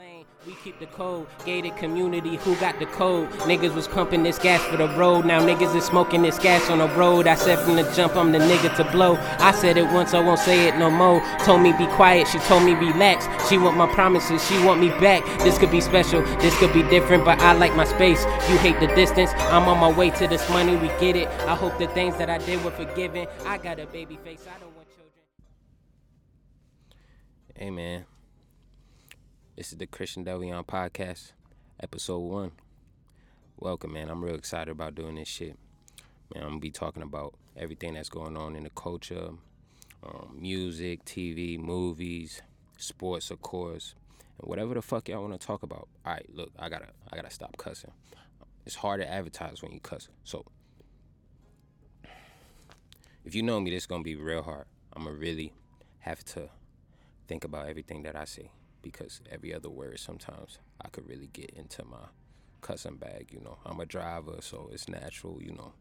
lane, we keep the code. Gated community, who got the code? Niggas was pumping this gas for the road. Now niggas is smoking this gas on the road. I said from the jump, I'm the nigga to blow. I said it once, I won't say it no more. Told me be quiet, she told me relax. She want my promises, she want me back. This could be special, this could be different, but I like my space. You hate the distance, I'm on my way to this money, we get it. I hope the things that I did were forgiven. I got a baby face, I don't want children. Hey man. This is the Christian Delvion podcast, episode one. Welcome, man. I'm real excited about doing this shit. Man, I'm gonna be talking about everything that's going on in the culture, um, music, TV, movies, sports, of course, and whatever the fuck y'all want to talk about. All right, look, I gotta, I gotta stop cussing. It's hard to advertise when you cuss. So, if you know me, this is gonna be real hard. I'm gonna really have to think about everything that I say because every other word sometimes I could really get into my cussing bag. You know, I'm a driver, so it's natural. You know,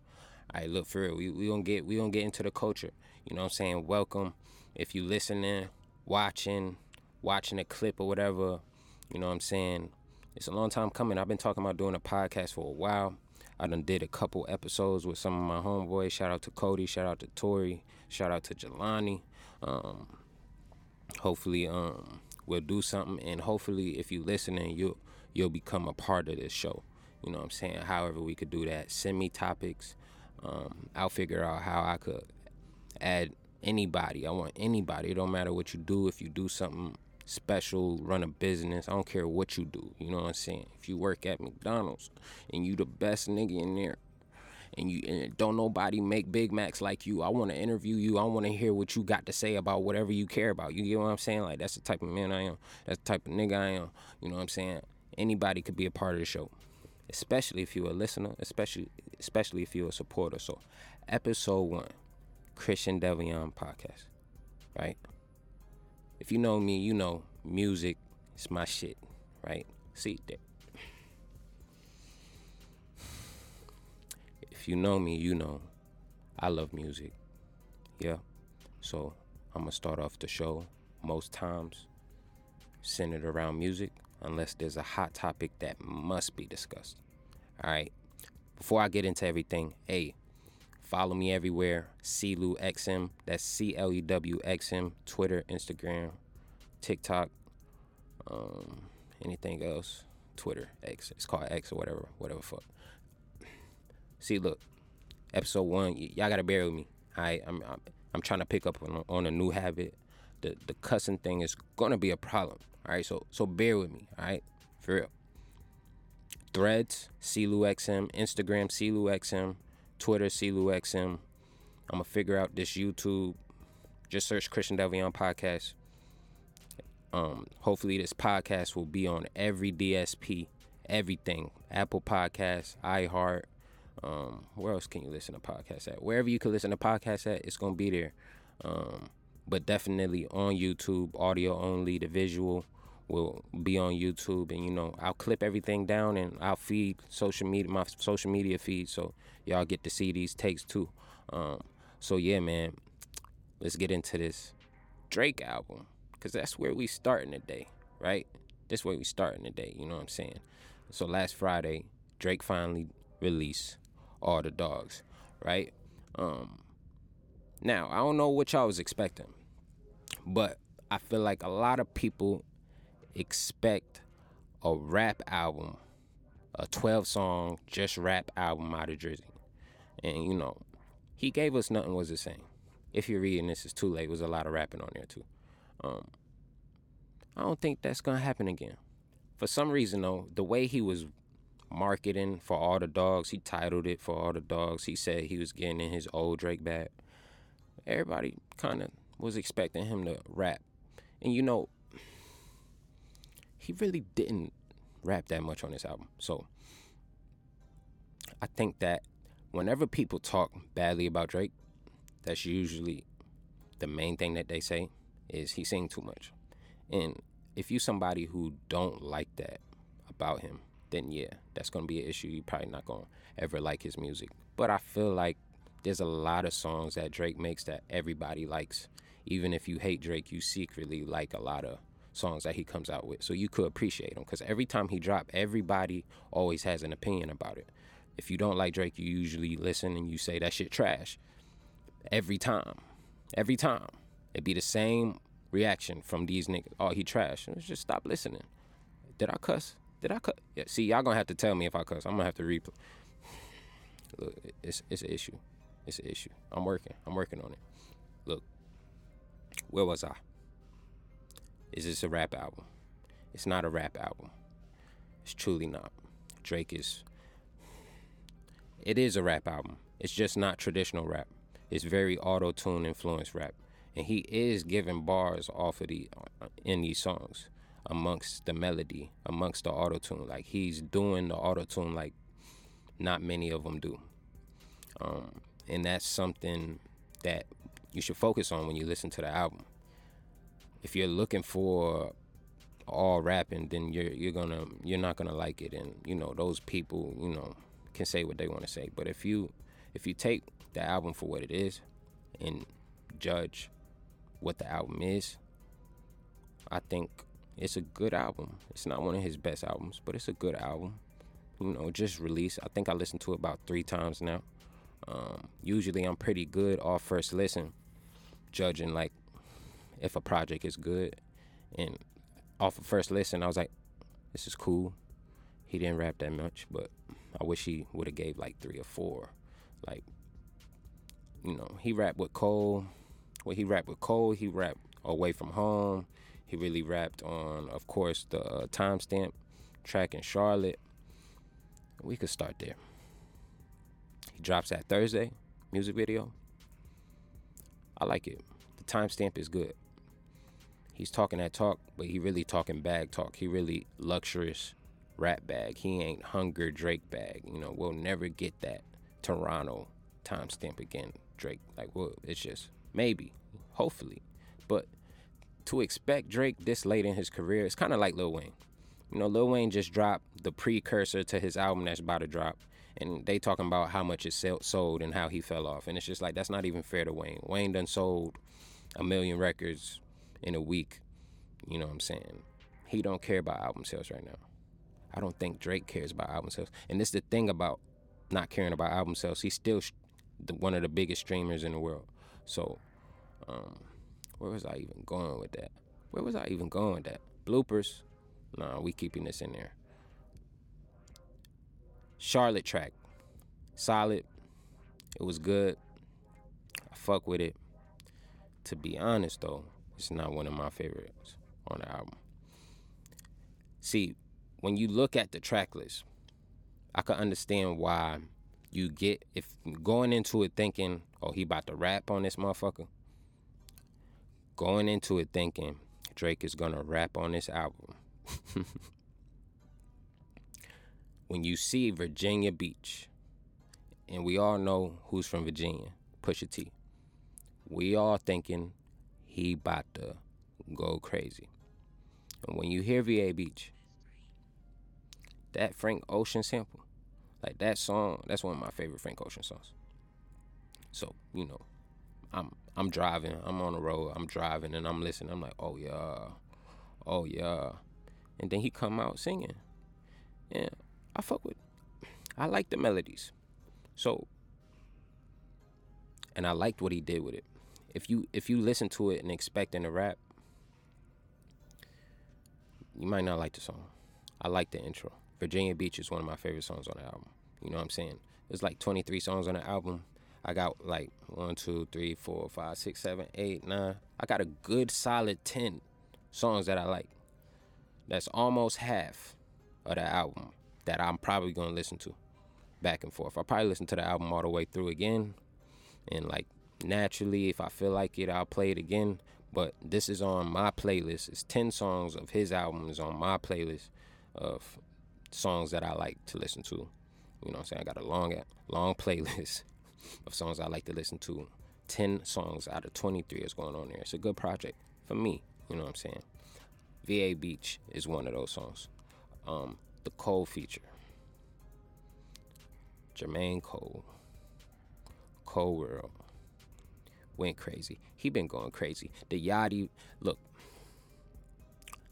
I look for real. We we gonna get we gonna get into the culture. You know what I'm saying? Welcome if you listening, watching, watching a clip or whatever. You know what I'm saying? It's a long time coming. I've been talking about doing a podcast for a while. I done did a couple episodes with some of my homeboys. Shout out to Cody. Shout out to Tori. Shout out to Jelani. Um, hopefully, um, we'll do something and hopefully if you listening you'll you'll become a part of this show. You know what i'm saying? However we could do that. Send me topics. Um, i'll figure out how i could add anybody. I want anybody. It don't matter what you do. If you do something special run a business i don't care what you do. You know what i'm saying? If you work at mcdonald's and you the best nigga in there and you and don't nobody make Big Macs like you. I want to interview you. I want to hear what you got to say about whatever you care about. You get what I'm saying? Like that's the type of man I am. That's the type of nigga I am. You know what I'm saying? Anybody could be a part of the show, especially if you're a listener, especially especially if you're a supporter. So, episode one, Christian Delvion podcast, right? If you know me, you know music is my shit, right? See if you know me, you know I love music. Yeah. So I'm going to start off the show most times centered around music unless there's a hot topic that must be discussed. All right. Before I get into everything, hey, follow me everywhere. CLewXM. That's C L E W X M. Twitter, Instagram, TikTok, um, anything else. Twitter, X. It's called X or whatever, whatever fuck. See, look, episode one, y- y'all gotta bear with me. Right, I'm, I'm I'm trying to pick up on, on a new habit. The the cussing thing is gonna be a problem. All right, so so bear with me. All right, for real. Threads, CLewXM, Instagram, CLewXM, Twitter, CLewXM. I'm gonna figure out this YouTube. Just search Christian Delvion podcast. Um, hopefully this podcast will be on every DSP, everything. Apple Podcasts, iHeart, um, where else can you listen to podcasts at? Wherever you can listen to podcasts at, it's gonna be there. Um, but definitely on YouTube, audio only. The visual will be on YouTube, and you know I'll clip everything down and I'll feed social media, my social media feed, so y'all get to see these takes too. Um, so yeah, man, let's get into this Drake album, cause that's where we starting the day, right? This where we starting the day. You know what I'm saying? So last Friday, Drake finally released all the dogs, right? Um, now I don't know what y'all was expecting, but I feel like a lot of people expect a rap album, a 12 song just rap album out of Drizzy, and you know, he gave us nothing was the same. If you're reading this, it's too late. Was a lot of rapping on there too. Um, I don't think that's gonna happen again. For some reason though, the way he was marketing for all the dogs. He titled it for all the dogs. He said he was getting in his old Drake bag. Everybody kind of was expecting him to rap. And you know, he really didn't rap that much on this album. So I think that whenever people talk badly about Drake, that's usually the main thing that they say is he sing too much. And if you somebody who don't like that about him, then yeah, that's gonna be an issue. You're probably not gonna ever like his music. But I feel like there's a lot of songs that Drake makes that everybody likes. Even if you hate Drake, you secretly like a lot of songs that he comes out with, so you could appreciate him. Because every time he drop, everybody always has an opinion about it. If you don't like Drake, you usually listen and you say that shit trash. Every time, every time, it'd be the same reaction from these niggas. Oh, he trash. Just stop listening. Did I cuss? Did I cut? Yeah, see, y'all gonna have to tell me if I cuss. I'm gonna have to replay. Look, it's it's an issue. It's an issue. I'm working. I'm working on it. Look, where was I? Is this a rap album? It's not a rap album. It's truly not. Drake is. It is a rap album. It's just not traditional rap. It's very auto tune influenced rap, and he is giving bars off of the uh, in these songs amongst the melody, amongst the auto tune. Like he's doing the auto tune like not many of them do. Um, and that's something that you should focus on when you listen to the album. If you're looking for all rapping, then you're you're gonna you're not gonna like it, and you know those people you know can say what they want to say. But if you if you take the album for what it is and judge what the album is, I think it's a good album. It's not one of his best albums, but it's a good album. You know, just released. I think I listened to it about three times now. Um, usually, I'm pretty good off first listen, judging like if a project is good. And off of first listen, I was like, "This is cool." He didn't rap that much, but I wish he would have gave like three or four. Like, you know, he rapped with Cole. Well, he rapped with Cole. He rapped away from home. He really rapped on, of course, the uh, timestamp track in Charlotte. We could start there. He drops that Thursday music video. I like it. The timestamp is good. He's talking that talk, but he really talking bag talk. He really luxurious rap bag. He ain't hunger Drake bag. You know, we'll never get that Toronto timestamp again, Drake. Like, well, it's just maybe, hopefully, but to expect Drake this late in his career, it's kind of like Lil Wayne. You know, Lil Wayne just dropped the precursor to his album that's about to drop, and they talking about how much it sold and how he fell off, and it's just like that's not even fair to Wayne. Wayne done sold a million records in a week. You know what I'm saying? He don't care about album sales right now. I don't think Drake cares about album sales, and this is the thing about not caring about album sales. He's still one of the biggest streamers in the world. So, um, where was I even going with that? Where was I even going with that? Bloopers? Nah, we keeping this in there. Charlotte track. Solid. It was good. I fuck with it. To be honest though, it's not one of my favorites on the album. See, when you look at the track list, I can understand why you get if going into it thinking, oh, he about to rap on this motherfucker going into it thinking Drake is gonna rap on this album. when you see Virginia Beach, and we all know who's from Virginia, Pusha T, we all thinking he about to go crazy. And when you hear VA Beach, that Frank Ocean sample, like that song, that's one of my favorite Frank Ocean songs. So, you know, I'm I'm driving, I'm on the road, I'm driving and I'm listening. I'm like, oh yeah, oh yeah. And then he come out singing. Yeah, I fuck with I like the melodies. So and I liked what he did with it. If you if you listen to it and expecting a rap, you might not like the song. I like the intro. Virginia Beach is one of my favorite songs on the album. You know what I'm saying? There's like 23 songs on the album. I got like one, two, three, four, five, six, seven, eight, nine. I got a good solid 10 songs that I like. That's almost half of the album that I'm probably to listen to back and forth. I'll probably listen to the album all the way through again. And like naturally, if I feel like it, I'll play it again. But this is on my playlist. It's 10 songs of his album is on my playlist of songs that I like to listen to. You know what I'm saying? I got a long long playlist of songs I like to listen to. 10 songs out of 23 is going on there. It's a good project for me. You know what I'm saying? VA Beach is one of those songs. Um, the Cole feature. Jermaine Cole. Cole World. Went crazy. He been going crazy. The Yachty, look,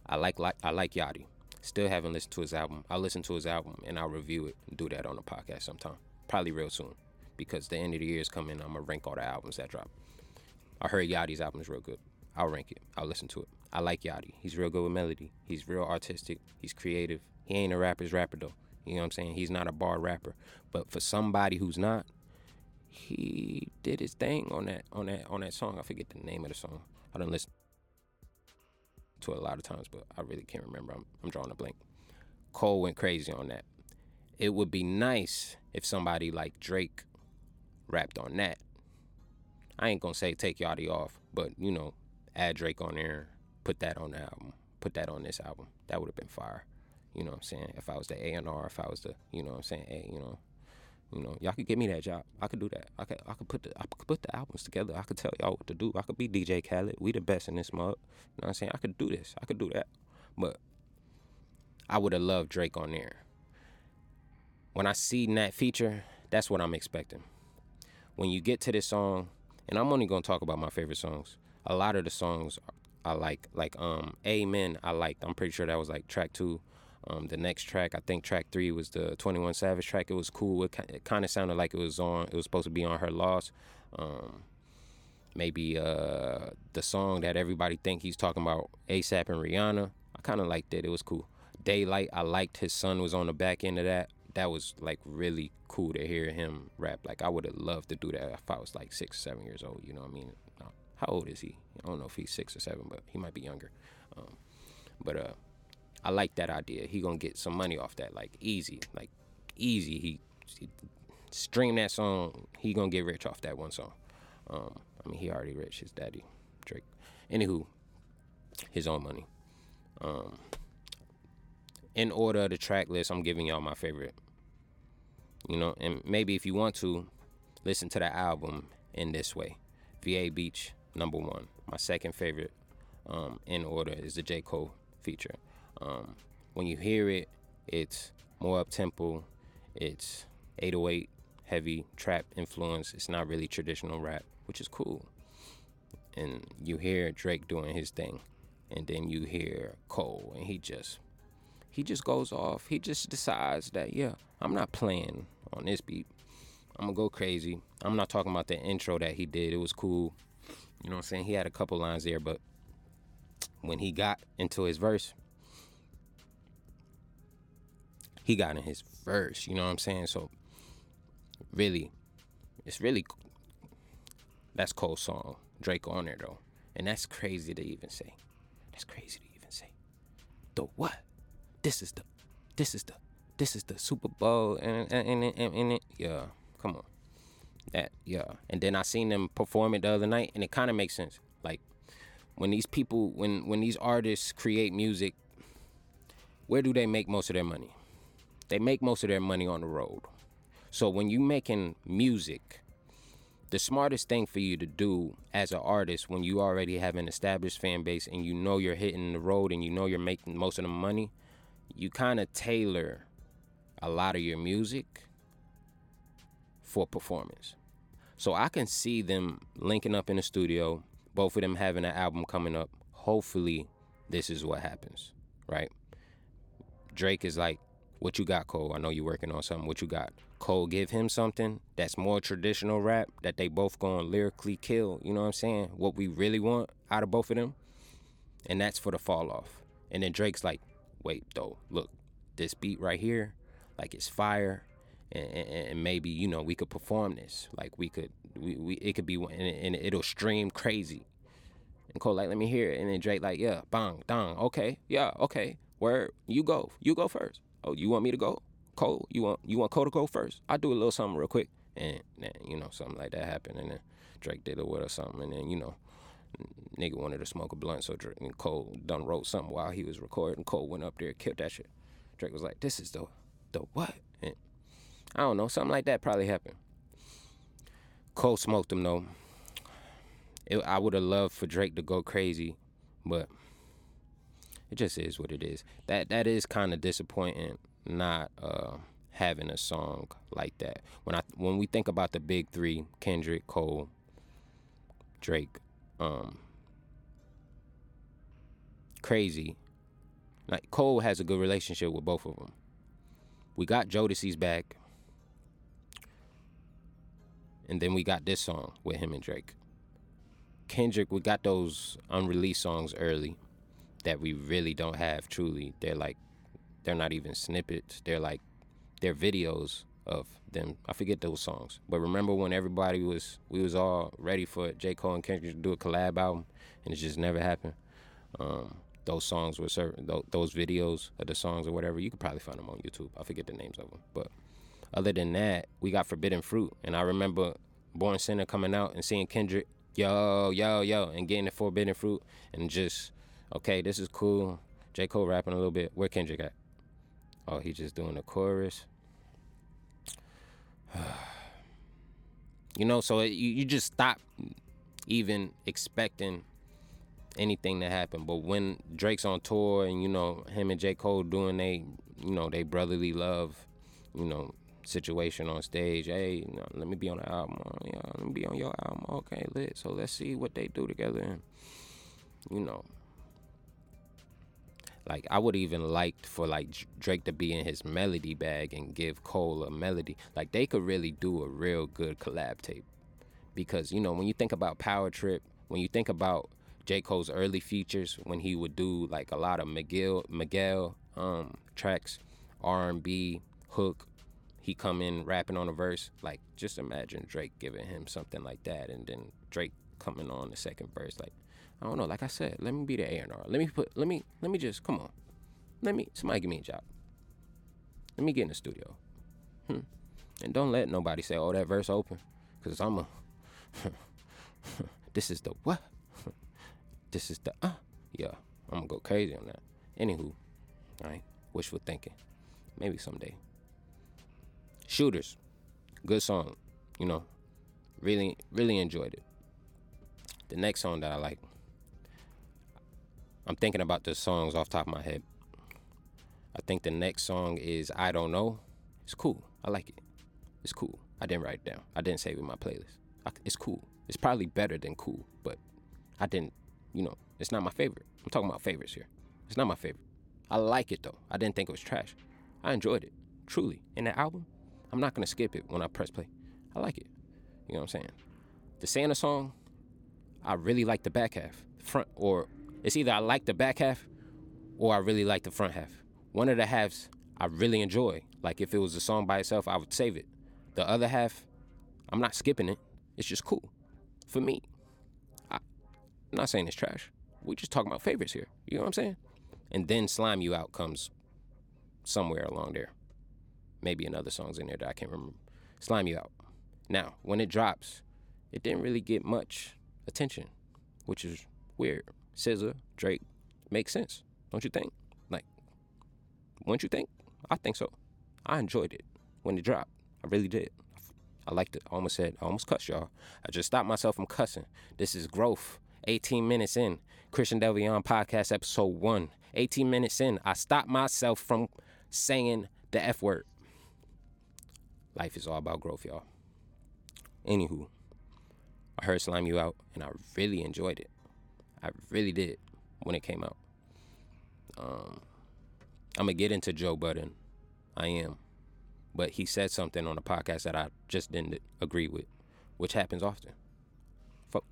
I like like I like Yachty. Still haven't listened to his album. I'll listen to his album and I'll review it and do that on the podcast sometime. Probably real soon. Because the end of the year is coming. I'm gonna rank all the albums that drop. I heard Yachty's album is real good. I'll rank it. I'll listen to it. I like Yachty. He's real good with melody. He's real artistic. He's creative. He ain't a rapper's rapper though. You know what I'm saying? He's not a bar rapper. But for somebody who's not, he did his thing on that on that on that song. I forget the name of the song. I don't listen to it a lot of times, but I really can't remember. I'm, I'm drawing a blank. Cole went crazy on that. It would be nice if somebody like Drake rapped on that. I ain't gonna say take Yachty off, but you know, add Drake on there, put that on the album, put that on this album. That would have been fire. You know what I'm saying? If I was the A and R, if I was the, you know what I'm saying, A, you know, you know, y'all could give me that job. I could do that. I could I could put the I could put the albums together. I could tell y'all what to do. I could be DJ Khaled. We the best in this mug. You know what I'm saying? I could do this. I could do that. But I would have loved Drake on there. When I see that feature, that's what I'm expecting. When you get to this song, and I'm only gonna talk about my favorite songs. A lot of the songs I like, like um Amen, I liked. I'm pretty sure that was like track two. Um, the next track, I think track three was the 21 Savage track. It was cool. It, it kind of sounded like it was on. It was supposed to be on her loss. Um, maybe uh, the song that everybody think he's talking about, ASAP and Rihanna. I kind of liked it. It was cool. Daylight, I liked his son was on the back end of that. That was like really cool to hear him rap. Like I would have loved to do that if I was like six or seven years old. You know what I mean? How old is he? I don't know if he's six or seven, but he might be younger. Um, but uh, I like that idea. He gonna get some money off that, like easy, like easy. He, he stream that song. He gonna get rich off that one song. Um, I mean, he already rich. His daddy, Drake. Anywho, his own money. Um, in order of the track list, I'm giving y'all my favorite. You know, and maybe if you want to, listen to the album in this way. VA Beach, number one. My second favorite um, in order is the J. Cole feature. Um, when you hear it, it's more up tempo. It's 808 heavy trap influence. It's not really traditional rap, which is cool. And you hear Drake doing his thing, and then you hear Cole, and he just he just goes off. He just decides that yeah, I'm not playing on this beat. I'm gonna go crazy. I'm not talking about the intro that he did. It was cool. You know what I'm saying? He had a couple lines there, but when he got into his verse, he got in his verse. You know what I'm saying? So really, it's really that's Cole's song. Drake on there though, and that's crazy to even say. That's crazy to even say. The what? This is the, this is the, this is the Super Bowl, and and and, and, and it, yeah, come on, that yeah. And then I seen them perform it the other night, and it kind of makes sense. Like when these people, when when these artists create music, where do they make most of their money? they make most of their money on the road. So when you making music, the smartest thing for you to do as an artist when you already have an established fan base and you know you're hitting the road and you know you're making most of the money, you kind of tailor a lot of your music for performance. So I can see them linking up in the studio, both of them having an album coming up. Hopefully, this is what happens, right? Drake is like, what you got, Cole? I know you're working on something. What you got? Cole give him something that's more traditional rap that they both gonna lyrically kill. You know what I'm saying? What we really want out of both of them, and that's for the fall off. And then Drake's like, wait though, look, this beat right here, like it's fire, and, and, and maybe you know we could perform this. Like we could, we, we it could be, and, and it'll stream crazy. And Cole like, let me hear it. And then Drake like, yeah, bang, dong, okay, yeah, okay, where you go, you go first. Oh, you want me to go? Cole, you want you want Cole to go first? I do a little something real quick, and you know something like that happened, and then Drake did it with or something, and then you know nigga wanted to smoke a blunt, so Drake and Cole done wrote something while he was recording. Cole went up there, killed that shit. Drake was like, "This is the the what?" And I don't know, something like that probably happened. Cole smoked him though. It, I would have loved for Drake to go crazy, but it just is what it is. That that is kind of disappointing not uh, having a song like that. When I when we think about the big three, Kendrick, Cole, Drake, um, Crazy, like Cole has a good relationship with both of them. We got Jodeci's back, and then we got this song with him and Drake. Kendrick, we got those unreleased songs early that we really don't have truly. They're like, they're not even snippets. They're like, they're videos of them. I forget those songs, but remember when everybody was, we was all ready for J Cole and Kendrick to do a collab album, and it just never happened. Um, those songs were certain, those videos of the songs or whatever. You could probably find them on YouTube. I forget the names of them, but other than that, we got Forbidden Fruit, and I remember Born Sinner coming out and seeing Kendrick yo, yo, yo, and getting the forbidden fruit and just, okay, this is cool. J. Cole rapping a little bit. Where Kendrick at? Oh, he just doing the chorus. you know, so it, you, you just stop even expecting anything to happen. But when Drake's on tour and, you know, him and J. Cole doing they, you know, they brotherly love, you know, situation on stage. Hey, you know, let me be on the album. Oh, yeah, let me be on your album. Okay, lit. So let's see what they do together. And you know, like I would even liked for like Drake to be in his melody bag and give Cole a melody. Like they could really do a real good collab tape. Because you know when you think about Power Trip, when you think about J Cole's early features, when he would do like a lot of Miguel Miguel um, tracks, R and B, hook, he come in rapping on a verse. Like just imagine Drake giving him something like that, and then Drake coming on the second verse. Like I don't know. Like I said, let me be the A and R. Let me put. Let me. Let me just come on. Let me. Somebody give me a job. Let me get in the studio. Hmm. And don't let nobody say, "Oh, that verse open," because I'm a. this is the what? This is the uh. Yeah, I'm gonna go crazy on that. Anywho, all right. Wishful thinking. Maybe someday. Shooters, good song. You know, really, really enjoyed it. The next song that I like, I'm thinking about the songs off top of my head. I think the next song is I Don't Know. It's cool. I like it. It's cool. I didn't write it down. I didn't save it in my playlist. I, it's cool. It's probably better than cool, but I didn't, you know, it's not my favorite. I'm talking about favorites here. It's not my favorite. I like it though. I didn't think it was trash. I enjoyed it, truly. In the album, I'm not gonna skip it when I press play. I like it. You know what I'm saying? The Santa song, I really like the back half. Front or it's either I like the back half or I really like the front half. One of the halves I really enjoy. Like if it was a song by itself, I would save it. The other half, I'm not skipping it. It's just cool. For me. I, am not saying it's trash. We just talking about favorites here. You know what I'm saying? And then Slime You Out comes somewhere along there maybe another songs in there that I can't remember. Slime You Out. Now, when it drops, it didn't really get much attention, which is weird. SZA, Drake, makes sense, don't you think? Like, wouldn't you think? I think so. I enjoyed it when it dropped. I really did. I liked it. I almost said, I almost cussed y'all. I just stopped myself from cussing. This is growth. 18 minutes in, Christian Delvion podcast episode one. 18 minutes in, I stopped myself from saying the F word. Life is all about growth, y'all. Anywho, I heard Slime You Out and I really enjoyed it. I really did when it came out. Um, I'm gonna get into Joe Budden. I am. But he said something on the podcast that I just didn't agree with, which happens often. Fuck,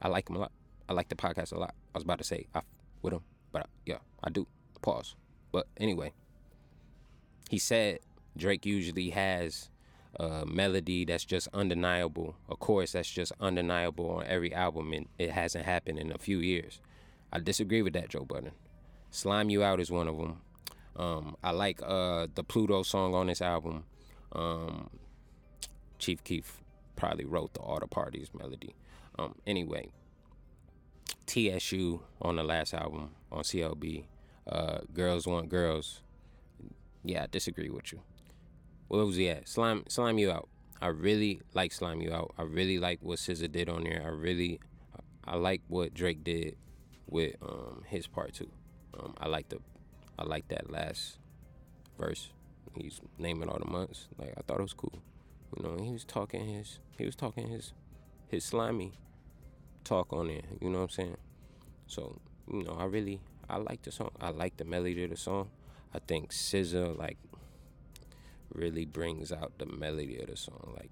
I like him a lot. I like the podcast a lot. I was about to say I with him, but I, yeah, I do. Pause. But anyway, he said Drake usually has a melody that's just undeniable, a chorus that's just undeniable on every album, and it hasn't happened in a few years. I disagree with that, Joe Budden. Slime You Out is one of them. Um, I like uh, the Pluto song on this album. Um, Chief Keef probably wrote the the Parties melody. Um, anyway, TSU on the last album on CLB. Uh, Girls Want Girls. Yeah, I disagree with you where was he at? Slime, slime you out. I really like slime you out. I really like what SZA did on there. I really, I like what Drake did with um, his part too. Um, I like the, I like that last verse. He's naming all the months. Like I thought it was cool. You know, he was talking his, he was talking his, his slimy talk on there. You know what I'm saying? So you know, I really, I like the song. I like the melody of the song. I think SZA like really brings out the melody of the song. Like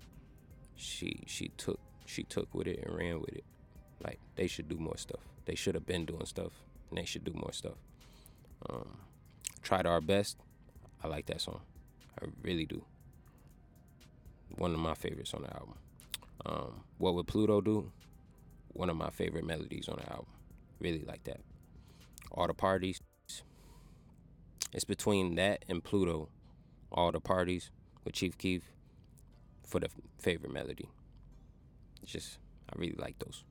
she she took she took with it and ran with it. Like they should do more stuff. They should have been doing stuff, and they should do more stuff. Um, tried our best. I like that song. I really do. One of my favorites on the album. Um, what would Pluto do? One of my favorite melodies on the album. Really like that. All the parties. It's between that and Pluto. All the parties with Chief Keef for the favorite melody. It's just I really like those.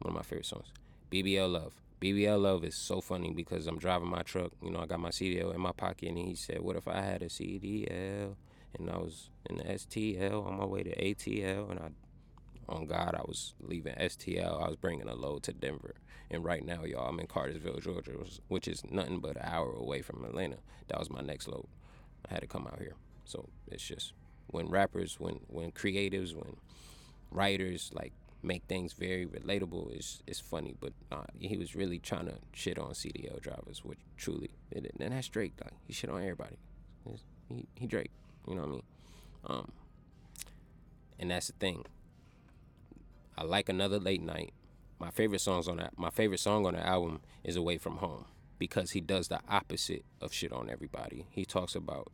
One of my favorite songs. BBL Love. BBL Love is so funny because I'm driving my truck. You know, I got my CDL in my pocket, and he said, "What if I had a CDL?" And I was in the STL on my way to ATL, and I, on God, I was leaving STL. I was bringing a load to Denver, and right now, y'all, I'm in Cartersville, Georgia, which is nothing but an hour away from Atlanta. That was my next load. I had to come out here, so it's just when rappers, when when creatives, when writers like make things very relatable is is funny. But uh, he was really trying to shit on CDL drivers, which truly, it, and that's Drake. Like he shit on everybody. He he Drake. You know what I mean? Um, and that's the thing. I like another late night. My favorite songs on that. My favorite song on the album is "Away from Home" because he does the opposite of shit on everybody. He talks about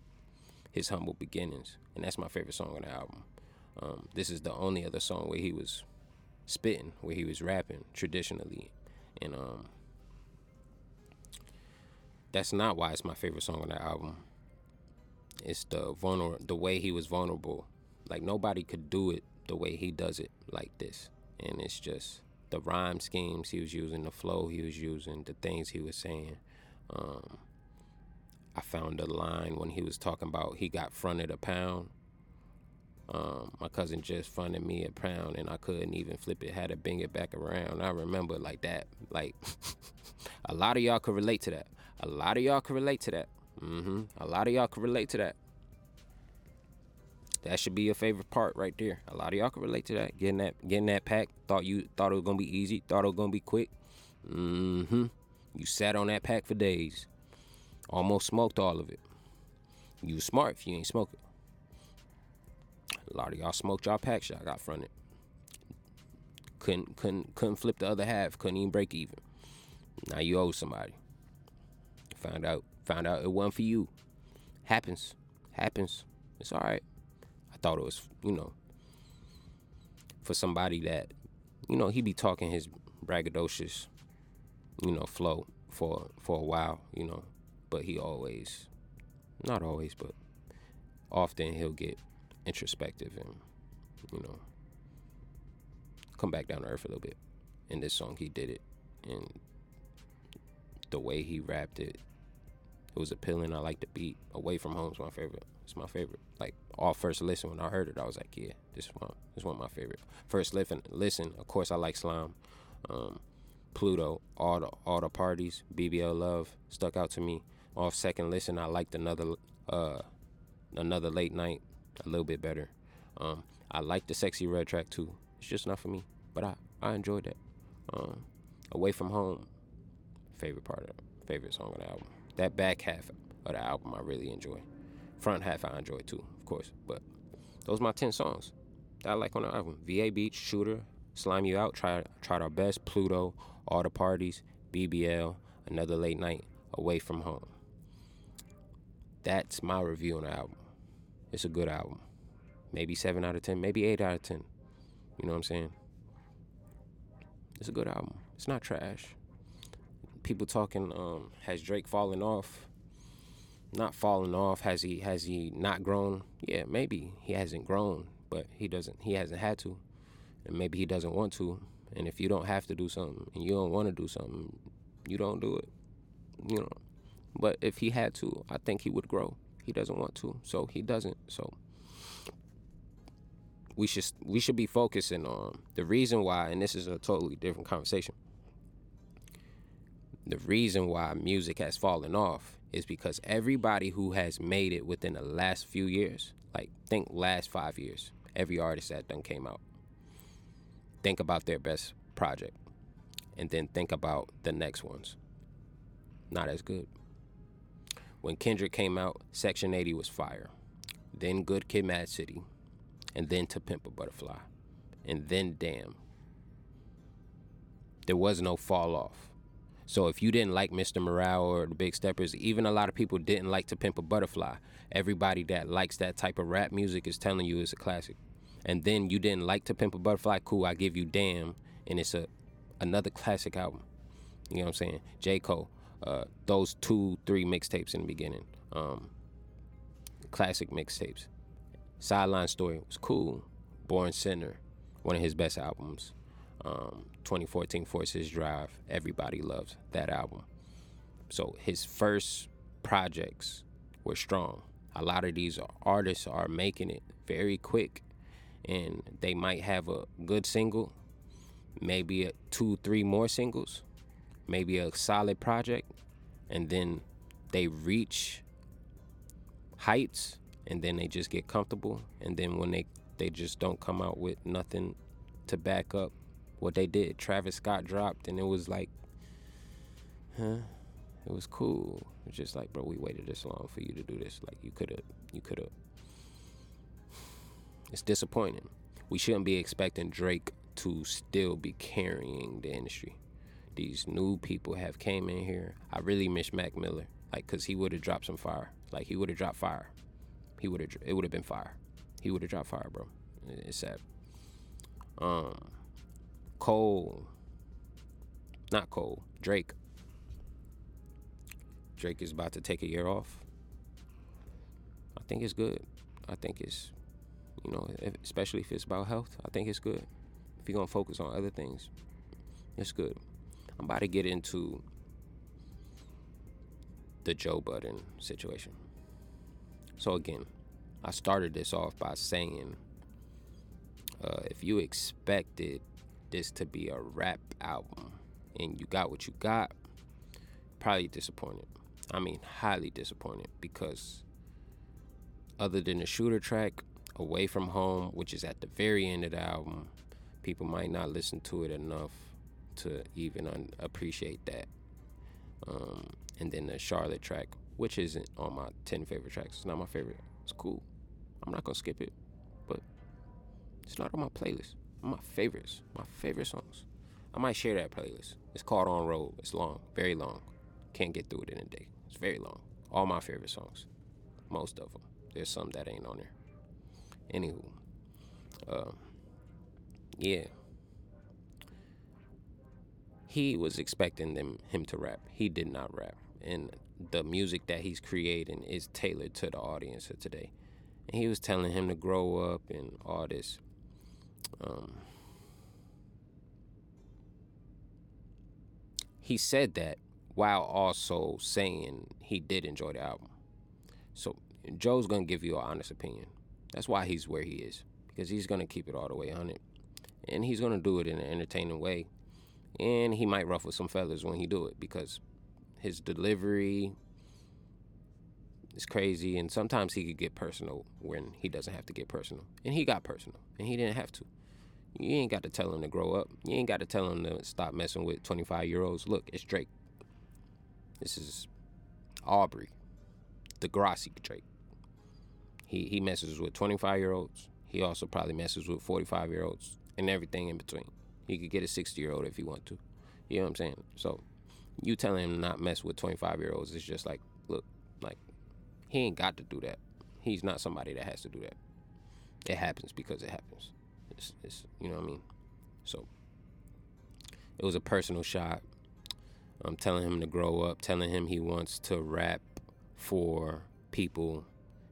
his humble beginnings, and that's my favorite song on the album. Um, this is the only other song where he was spitting, where he was rapping traditionally, and um, that's not why it's my favorite song on the album. It's the vulner, the way he was vulnerable. Like nobody could do it the way he does it like this, and it's just the rhyme schemes he was using, the flow he was using, the things he was saying. Um, I found a line when he was talking about he got fronted a pound um, my cousin just fronted me a pound and I couldn't even flip it, had to bring it back around. I remember like that. Like a lot of y'all could relate to that. A lot of y'all could relate to that. Mm-hmm. A lot of y'all could relate to that. That should be your favorite part right there. A lot of y'all can relate to that. Getting that getting that pack. Thought you thought it was gonna be easy, thought it was gonna be quick. Mm-hmm. You sat on that pack for days. Almost smoked all of it. You smart if you ain't smoking. A lot of y'all smoked y'all packs y'all got fronted. Couldn't couldn't couldn't flip the other half. Couldn't even break even. Now you owe somebody. Found out found out it wasn't for you. Happens. Happens. It's all right. Thought it was you know for somebody that you know he be talking his braggadocious you know flow for for a while you know but he always not always but often he'll get introspective and you know come back down to earth a little bit. In this song, he did it, and the way he rapped it, it was appealing. I like the beat. Away from Home's my favorite. It's my favorite. Like all first listen when I heard it, I was like, yeah, this one, this one of my favorite. First listen, listen. Of course, I like Slime, um, Pluto, all the all the parties, BBL Love stuck out to me. Off second listen, I liked another uh, another late night a little bit better. Um, I like the Sexyy Red track too. It's just not for me, but I I enjoyed that. Um, Away from home, favorite part of favorite song of the album. That back half of the album I really enjoy. Front half I enjoy too, of course. But those are my ten songs that I like on the album. VA Beach, Shooter, Slime You Out, Try Tried Our Best, Pluto, All the Parties, BBL, Another Late Night, Away from Home. That's my review on the album it's a good album. Maybe seven out of ten, maybe eight out of ten. You know what I'm saying? It's a good album. It's not trash. People talking, um, has Drake fallen off? Not fallen off. Has he has he not grown? Yeah, maybe he hasn't grown, but he doesn't he hasn't had to. And maybe he doesn't want to. And if you don't have to do something and you don't want to do something, you don't do it. You know. But if he had to, I think he would grow. He doesn't want to, so he doesn't. So we should we should be focusing on the reason why, and this is a totally different conversation. The reason why music has fallen off is because everybody who has made it within the last few years, like think last five years, every artist that done came out, think about their best project, and then think about the next ones. not as good. When Kendrick came out, Section 80 was fire. Then Good Kid Mad City. And then To Pimp a Butterfly. And then Damn. There was no fall off. So if you didn't like Mr. Morale or the Big Steppers, even a lot of people didn't like To Pimp a Butterfly. Everybody that likes that type of rap music is telling you it's a classic. And then you didn't like To Pimp a Butterfly, cool, I give you Damn, and it's a another classic album. You know what I'm saying? J. Cole, uh, those two, three mixtapes in the beginning, um, classic mixtapes. Sideline Story was cool. Born Sinner, one of his best albums. Um, 2014 Forest Hills Drive, everybody loves that album. So his first projects were strong. A lot of these artists are making it very quick, and they might have a good single, maybe a two, three more singles, maybe a solid project, and then they reach heights, and then they just get comfortable, and then when they they just don't come out with nothing to back up what they did. Travis Scott dropped, and it was like, huh? It was cool. It's just like, bro, we waited this long for you to do this. Like, you could have, you could have. It's disappointing. We shouldn't be expecting Drake to still be carrying the industry. These new people have came in here. I really miss Mac Miller, like, cause he would have dropped some fire. Like, he would have dropped fire. He would have. It would have been fire. He would have dropped fire, bro. It's sad. Um, Cole, not Cole, Drake. Drake is about to take a year off. I think it's good. I think it's, you know, especially if it's about health, I think it's good. If you're gonna focus on other things, it's good. I'm about to get into the Joe Budden situation. So again, I started this off by saying, uh, if you expected this to be a rap album and you got what you got, probably disappointed. I mean, highly disappointed because other than the shooter track, Away from Home, which is at the very end of the album, people might not listen to it enough to even un- appreciate that. Um, and then the Charlotte track, which isn't on my 10 favorite tracks, it's not my favorite. It's cool. I'm not gonna skip it, but it's not on my playlist my favorites, my favorite songs. I might share that playlist. It's called On Road. It's long, very long. Can't get through it in a day. It's very long. All my favorite songs, most of them. There's some that ain't on there. Anywho, uh, yeah. He was expecting them him to rap. He did not rap, and the music that he's creating is tailored to the audience of today. And he was telling him to grow up and all this. Um, he said that while also saying he did enjoy the album. So Joe's gonna give you an honest opinion. That's why he's where he is because he's gonna keep it all the way on it, and he's gonna do it in an entertaining way, and he might ruffle some feathers when he do it because his delivery is crazy, and sometimes he could get personal when he doesn't have to get personal, and he got personal, and he didn't have to. You ain't got to tell him to grow up. You ain't got to tell him to stop messing with 25 year olds. Look, it's Drake. This is Aubrey, Degrassi Drake. He he messes with 25 year olds. He also probably messes with 45 year olds and everything in between. He could get a 60 year old if he want to. You know what I'm saying? So you telling him not mess with 25 year olds is just like, look, like he ain't got to do that. He's not somebody that has to do that. It happens because it happens. It's, it's you know what I mean. So it was a personal shot. I'm telling him to grow up, telling him he wants to rap for people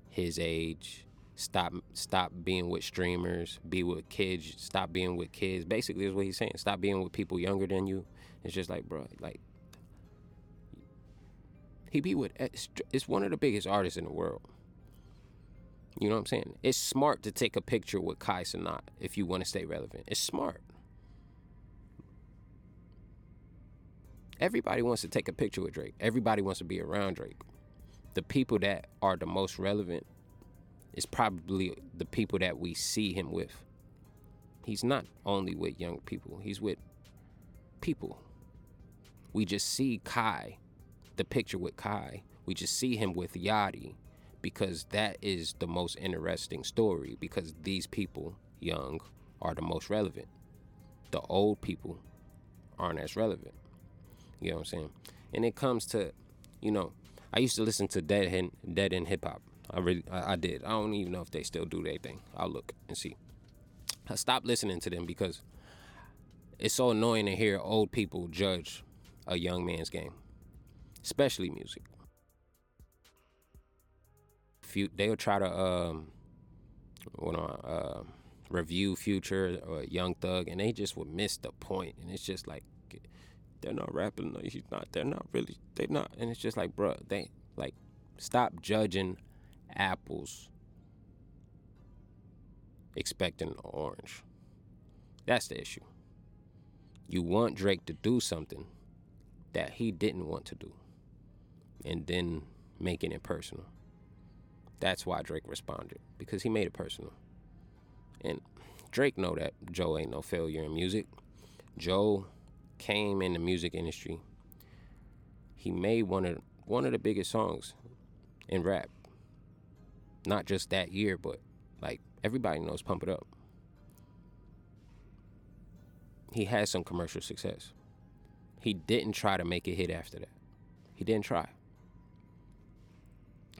his age. Stop stop being with streamers, be with kids, stop being with kids. Basically is what he's saying. Stop being with people younger than you. It's just like, bro, like he be with eh, it's one of the biggest artists in the world. You know what I'm saying? It's smart to take a picture with Kai Cenat if you want to stay relevant. It's smart. Everybody wants to take a picture with Drake. Everybody wants to be around Drake. The people that are the most relevant is probably the people that we see him with. He's not only with young people, he's with people. We just see Kai the picture with Kai. We just see him with Yachty because that is the most interesting story because these people, young, are the most relevant. The old people aren't as relevant. You know what I'm saying? And it comes to, you know, I used to listen to Dead End, Dead End Hip Hop. I really, I, I did. I don't even know if they still do their thing. I'll look and see. I stopped listening to them because it's so annoying to hear old people judge a young man's game, especially music. They'll try to um, know, uh, review Future or Young Thug, and they just would miss the point. And it's just like they're not rapping. No, he's not. They're not really. They're not. And it's just like, bro, they like stop judging apples expecting an orange. That's the issue. You want Drake to do something that he didn't want to do, and then making it personal. That's why Drake responded because he made it personal. And Drake know that Joe ain't no failure in music. Joe came in the music industry. He made one of one of the biggest songs in rap. Not just that year, but like everybody knows Pump It Up. He had some commercial success. He didn't try to make a hit after that. He didn't try.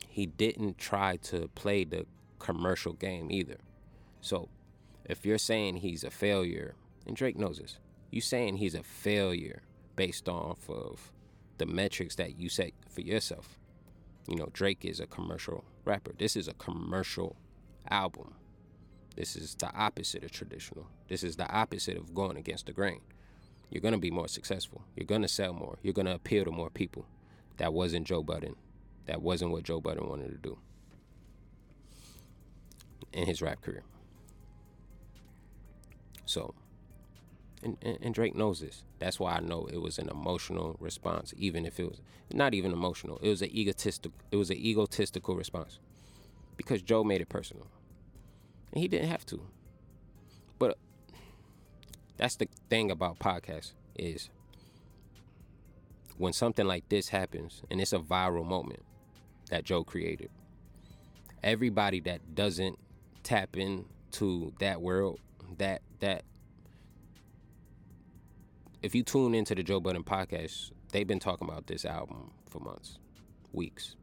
He didn't try to play the commercial game either. So, if you're saying he's a failure, and Drake knows this, you saying he's a failure based off of the metrics that you set for yourself. You know, Drake is a commercial rapper. This is a commercial album. This is the opposite of traditional. This is the opposite of going against the grain you're going to be more successful. You're going to sell more. You're going to appeal to more people. That wasn't Joe Budden. That wasn't what Joe Budden wanted to do in his rap career. So, and, and, and, Drake knows this. That's why I know it was an emotional response, even if it was not even emotional. It was an egotistical. It was an egotistical response because Joe made it personal, and he didn't have to. But that's the thing about podcasts is when something like this happens and it's a viral moment that Joe created, everybody that doesn't tap into that world, that that if you tune into the Joe Budden podcast, they've been talking about this album for months, weeks,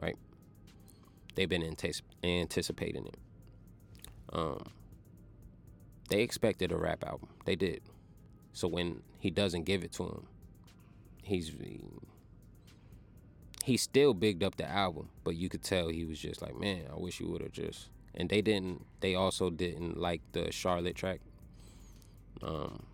right? They've been anticipating it. Um, they expected a rap album. They did. So when he doesn't give it to him, he's he still bigged up the album, but you could tell he was just like, man, I wish you would have just. And they didn't. They also didn't like the Charlotte track. Um,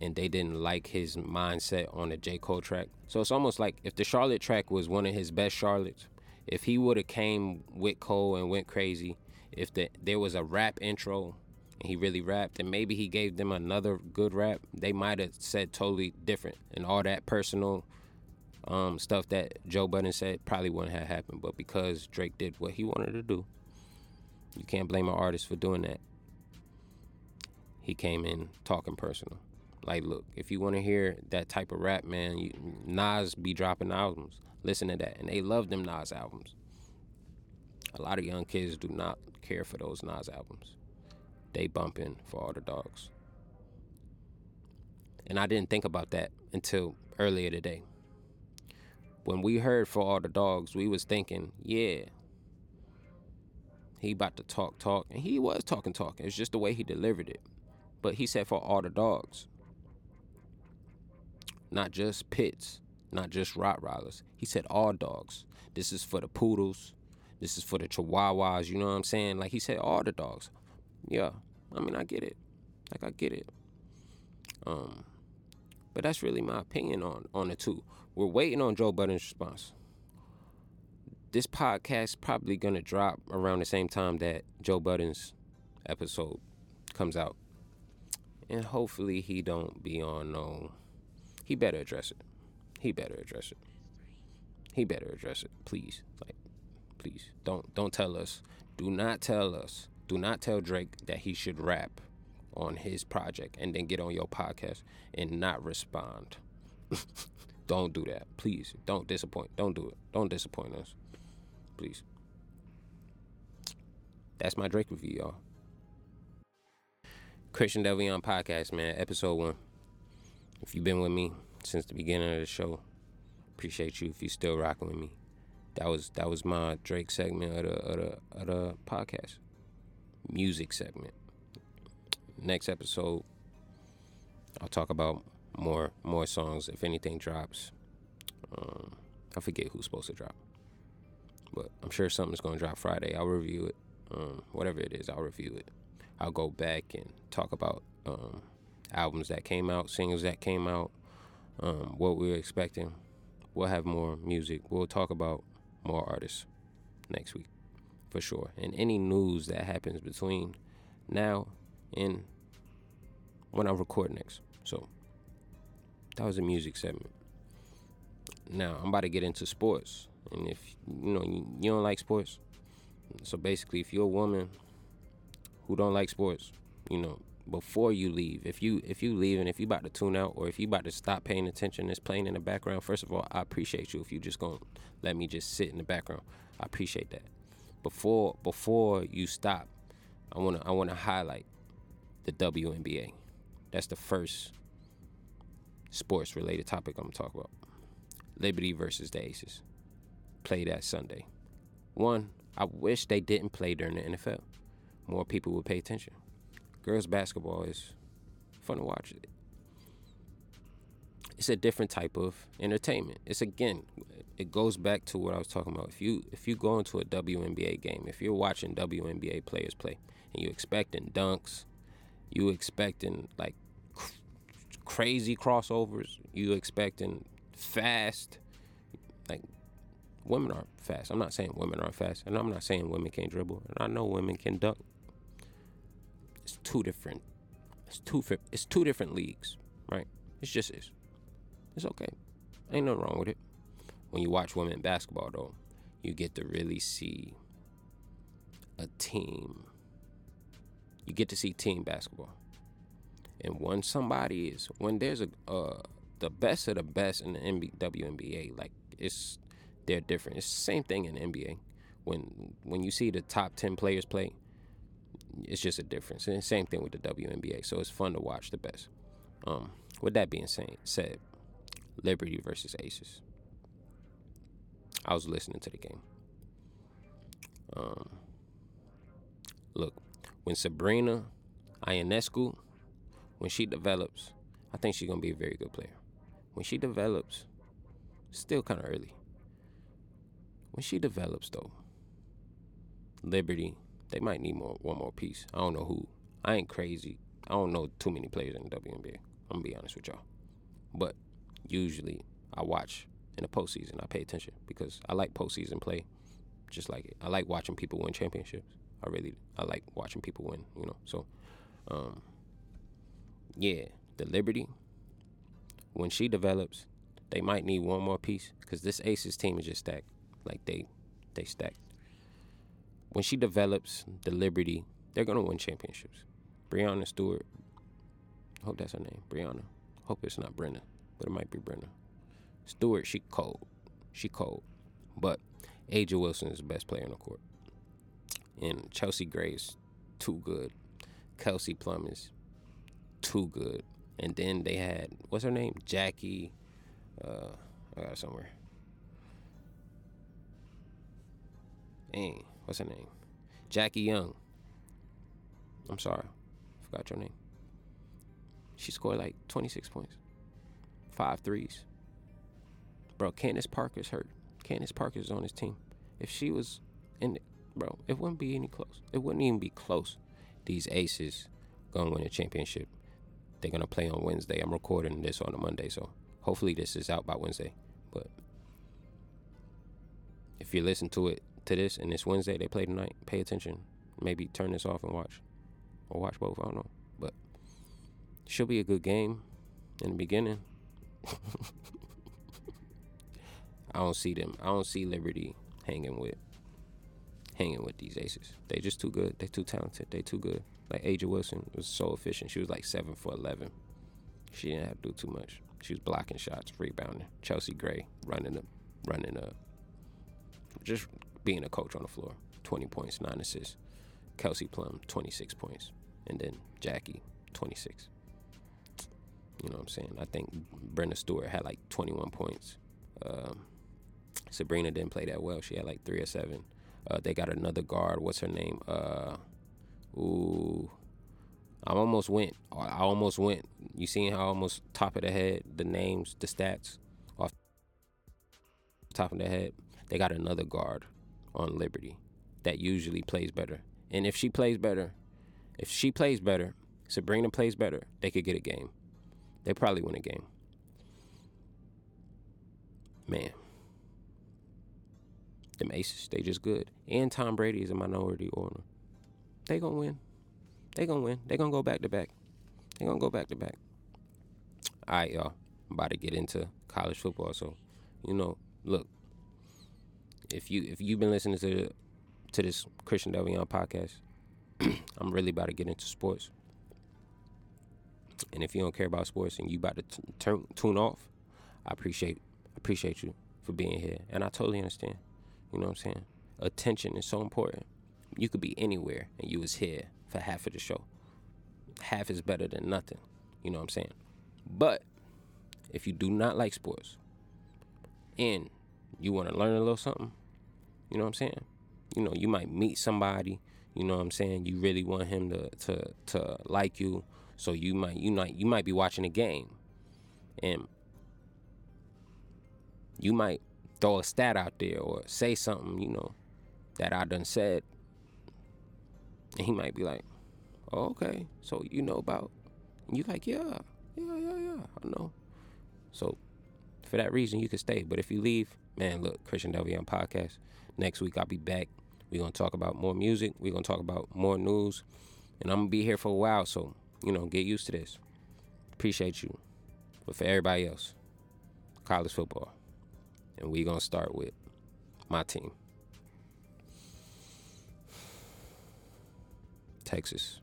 and they didn't like his mindset on the J Cole track. So it's almost like if the Charlotte track was one of his best Charlottes, if he would have came with Cole and went crazy, if the, there was a rap intro and he really rapped and maybe he gave them another good rap, they might have said totally different. And all that personal um, stuff that Joe Budden said probably wouldn't have happened. But because Drake did what he wanted to do, you can't blame an artist for doing that. He came in talking personal. Like, look, if you want to hear that type of rap, man, you, Nas be dropping albums. Listen to that. And they love them Nas albums. A lot of young kids do not care for those Nas albums they bumping for all the dogs. And I didn't think about that until earlier today. When we heard for all the dogs, we was thinking, yeah, he about to talk talk, and he was talking talk. It's just the way he delivered it. But he said for all the dogs, not just pits, not just Rottweilers. He said all dogs. This is for the poodles. This is for the chihuahuas. You know what I'm saying? Like he said, all the dogs. Yeah, I mean, I get it. Like I get it. Um, but that's really my opinion on on the two. We're waiting on Joe Budden's response. This podcast probably gonna drop around the same time that Joe Budden's episode comes out, and hopefully he don't be on no. He better address it. He better address it. He better address it, please. Like, please don't don't tell us. Do not tell us do not tell Drake that he should rap on his project and then get on your podcast and not respond. Don't do that. Please. Don't disappoint. Don't do it. Don't disappoint us. Please. That's my Drake review, y'all. Christian Delvion podcast, man, episode one. If you've been with me since the beginning of the show, appreciate you. If you're still rocking with me, that was that was my Drake segment of the of the, of the podcast, music segment. Next episode, I'll talk about more more songs if anything drops. Um, I forget who's supposed to drop, but I'm sure something's gonna drop Friday. I'll review it. Um, whatever it is, I'll review it. I'll go back and talk about um, albums that came out, singles that came out, um, what we were expecting. We'll have more music. We'll talk about more artists next week for sure. And any news that happens between now and when I record next. So that was a music segment. Now I'm about to get into sports. And if you know you, you don't like sports, so basically if you're a woman who don't like sports, you know, before you leave, if you if you leave and if you about to tune out or if you about to stop paying attention, it's playing in the background. First of all, I appreciate you if you just gonna let me just sit in the background. I appreciate that. Before before you stop, I wanna I wanna highlight the WNBA. That's the first sports related topic I'm talking about. Liberty versus the Aces. Play that Sunday. One, I wish they didn't play during the NFL more people would pay attention. Girls basketball is fun to watch. It's a different type of entertainment. It's again, it goes back to what I was talking about. If you if you go into a WNBA game, if you're watching WNBA players play, and you expecting dunks, you expecting like crazy crossovers, you expecting fast, like women aren't fast. I'm not saying women aren't fast, and I'm not saying women can't dribble, and I know women can dunk it's two different it's two it's two different leagues, right? It's just is. It's okay. Ain't nothing wrong with it. When you watch women basketball though, you get to really see a team. You get to see team basketball. And when somebody is when there's a uh, the best of the best in the NBA, WNBA, like it's they're different. It's the same thing in NBA. When when you see the top ten players play, it's just a difference. And same thing with the WNBA. So it's fun to watch the best. Um, with that being said, Liberty versus Aces. I was listening to the game. Um, look, when Sabrina Ionescu, when she develops, I think she's gonna be a very good player. When she develops, still kind of early. When she develops, though, Liberty they might need more one more piece. I don't know who. I ain't crazy. I don't know too many players in the WNBA. I'm gonna be honest with y'all. But usually I watch in the postseason. I pay attention because I like postseason play. Just like it. I like watching people win championships. I really I like watching people win, you know. So um yeah, the Liberty when she develops, they might need one more piece because this Aces team is just stacked. Like they they stacked when she develops the Liberty, they're gonna win championships. Breanna Stewart, I hope that's her name. Breanna. Hope it's not Brenna, but it might be Brenna. Stewart, she cold. She cold. But A'ja Wilson is the best player on the court. And Chelsea Gray is too good. Kelsey Plum is too good. And then they had what's her name? Jackie. Uh, I got somewhere. Dang what's her name? Jackie Young. I'm sorry, forgot your name. She scored like 26 points, five threes. Bro, Candace Parker's hurt. Candace Parker's on his team. If she was in, it, bro, it wouldn't be any close. It wouldn't even be close. These aces gonna win a championship. They're gonna play on Wednesday. I'm recording this on a Monday, so hopefully this is out by Wednesday. But if you listen to it to this and it's Wednesday, they play tonight, pay attention. Maybe turn this off and watch. Or watch both, I don't know. But should be a good game in the beginning. I don't see them. I don't see Liberty hanging with hanging with these aces. They just too good. They too talented. They too good. Like A'ja Wilson was so efficient. She was like seven for eleven. She didn't have to do too much. She was blocking shots, rebounding. Chelsea Gray running up, running up. just being a coach on the floor. 20 points, 9 assists. Kelsey Plum, 26 points. And then Jackie, 26. You know what I'm saying? I think Brenda Stewart had like 21 points. Um, Sabrina didn't play that well. She had like three or seven. Uh, they got another guard. What's her name? Uh, ooh, I almost went. I almost went. You seen how I almost top of the head, the names, the stats off top of the head. They got another guard on Liberty that usually plays better. And if she plays better, if she plays better, Sabrina plays better, they could get a game. They probably win a game. Man. Them aces, they just good. And Tom Brady is a minority owner. They gonna win. They gonna win. They gonna go back to back. They gonna go back to back. All right, y'all. I'm about to get into college football. So, you know, look. If you if you've been listening to to this Christian Delvion podcast, I'm really about to get into sports. And if you don't care about sports and you about to t- turn tune off, I appreciate appreciate you for being here, and I totally understand. You know what I'm saying? Attention is so important. You could be anywhere and you was here for half of the show. Half is better than nothing. You know what I'm saying? But if you do not like sports and you want to learn a little something, you know what I'm saying? You know, you might meet somebody, you know what I'm saying? You really want him to to to like you. So you might you might you might be watching a game and you might throw a stat out there or say something, you know, that I done said. And he might be like, oh, okay, so you know about. And you like, yeah, yeah, yeah, yeah, I know. So for that reason, you can stay. But if you leave, man, look, Christian Delvion podcast. Next week, I'll be back. We're going to talk about more music. We're going to talk about more news. And I'm going to be here for a while. So, you know, get used to this. Appreciate you. But for everybody else, college football. And we're going to start with my team. Texas.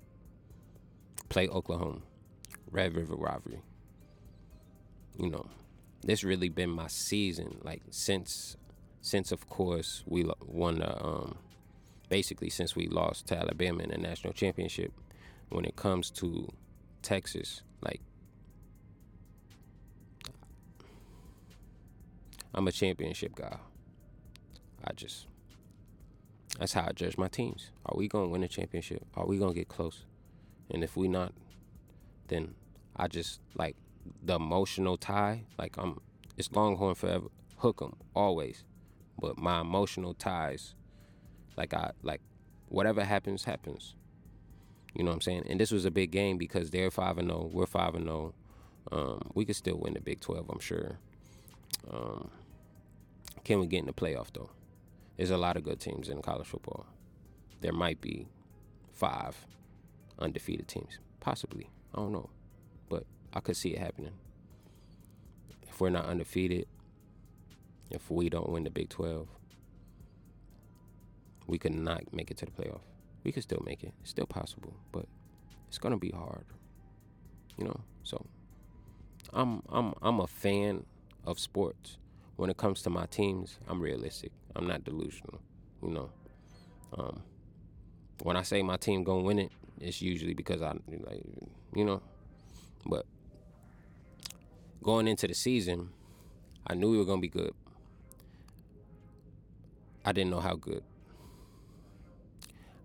Play Oklahoma. Red River rivalry. You know, this really been my season. Like since, since of course we won the, um, basically since we lost to Alabama in the national championship. When it comes to Texas, like I'm a championship guy. I just that's how I judge my teams. Are we gonna win a championship? Are we gonna get close? And if we not, then I just like the emotional tie. Like I'm, it's Longhorn forever. Hook 'em always, but my emotional ties, like I like, whatever happens happens. You know what I'm saying? And this was a big game because they're five and zero. We're five and zero. Um, we could still win the Big Twelve, I'm sure. Um, can we get in the playoff though? There's a lot of good teams in college football. There might be five undefeated teams, possibly. I don't know, but I could see it happening. If we're not undefeated, if we don't win the Big 12, we could not make it to the playoff. We could still make it. It's still possible, but it's gonna be hard. You know, so I'm I'm I'm a fan of sports. When it comes to my teams, I'm realistic. I'm not delusional. You know, um, when I say my team gonna win it, it's usually because I like, you know, but going into the season, I knew we were gonna be good. I didn't know how good.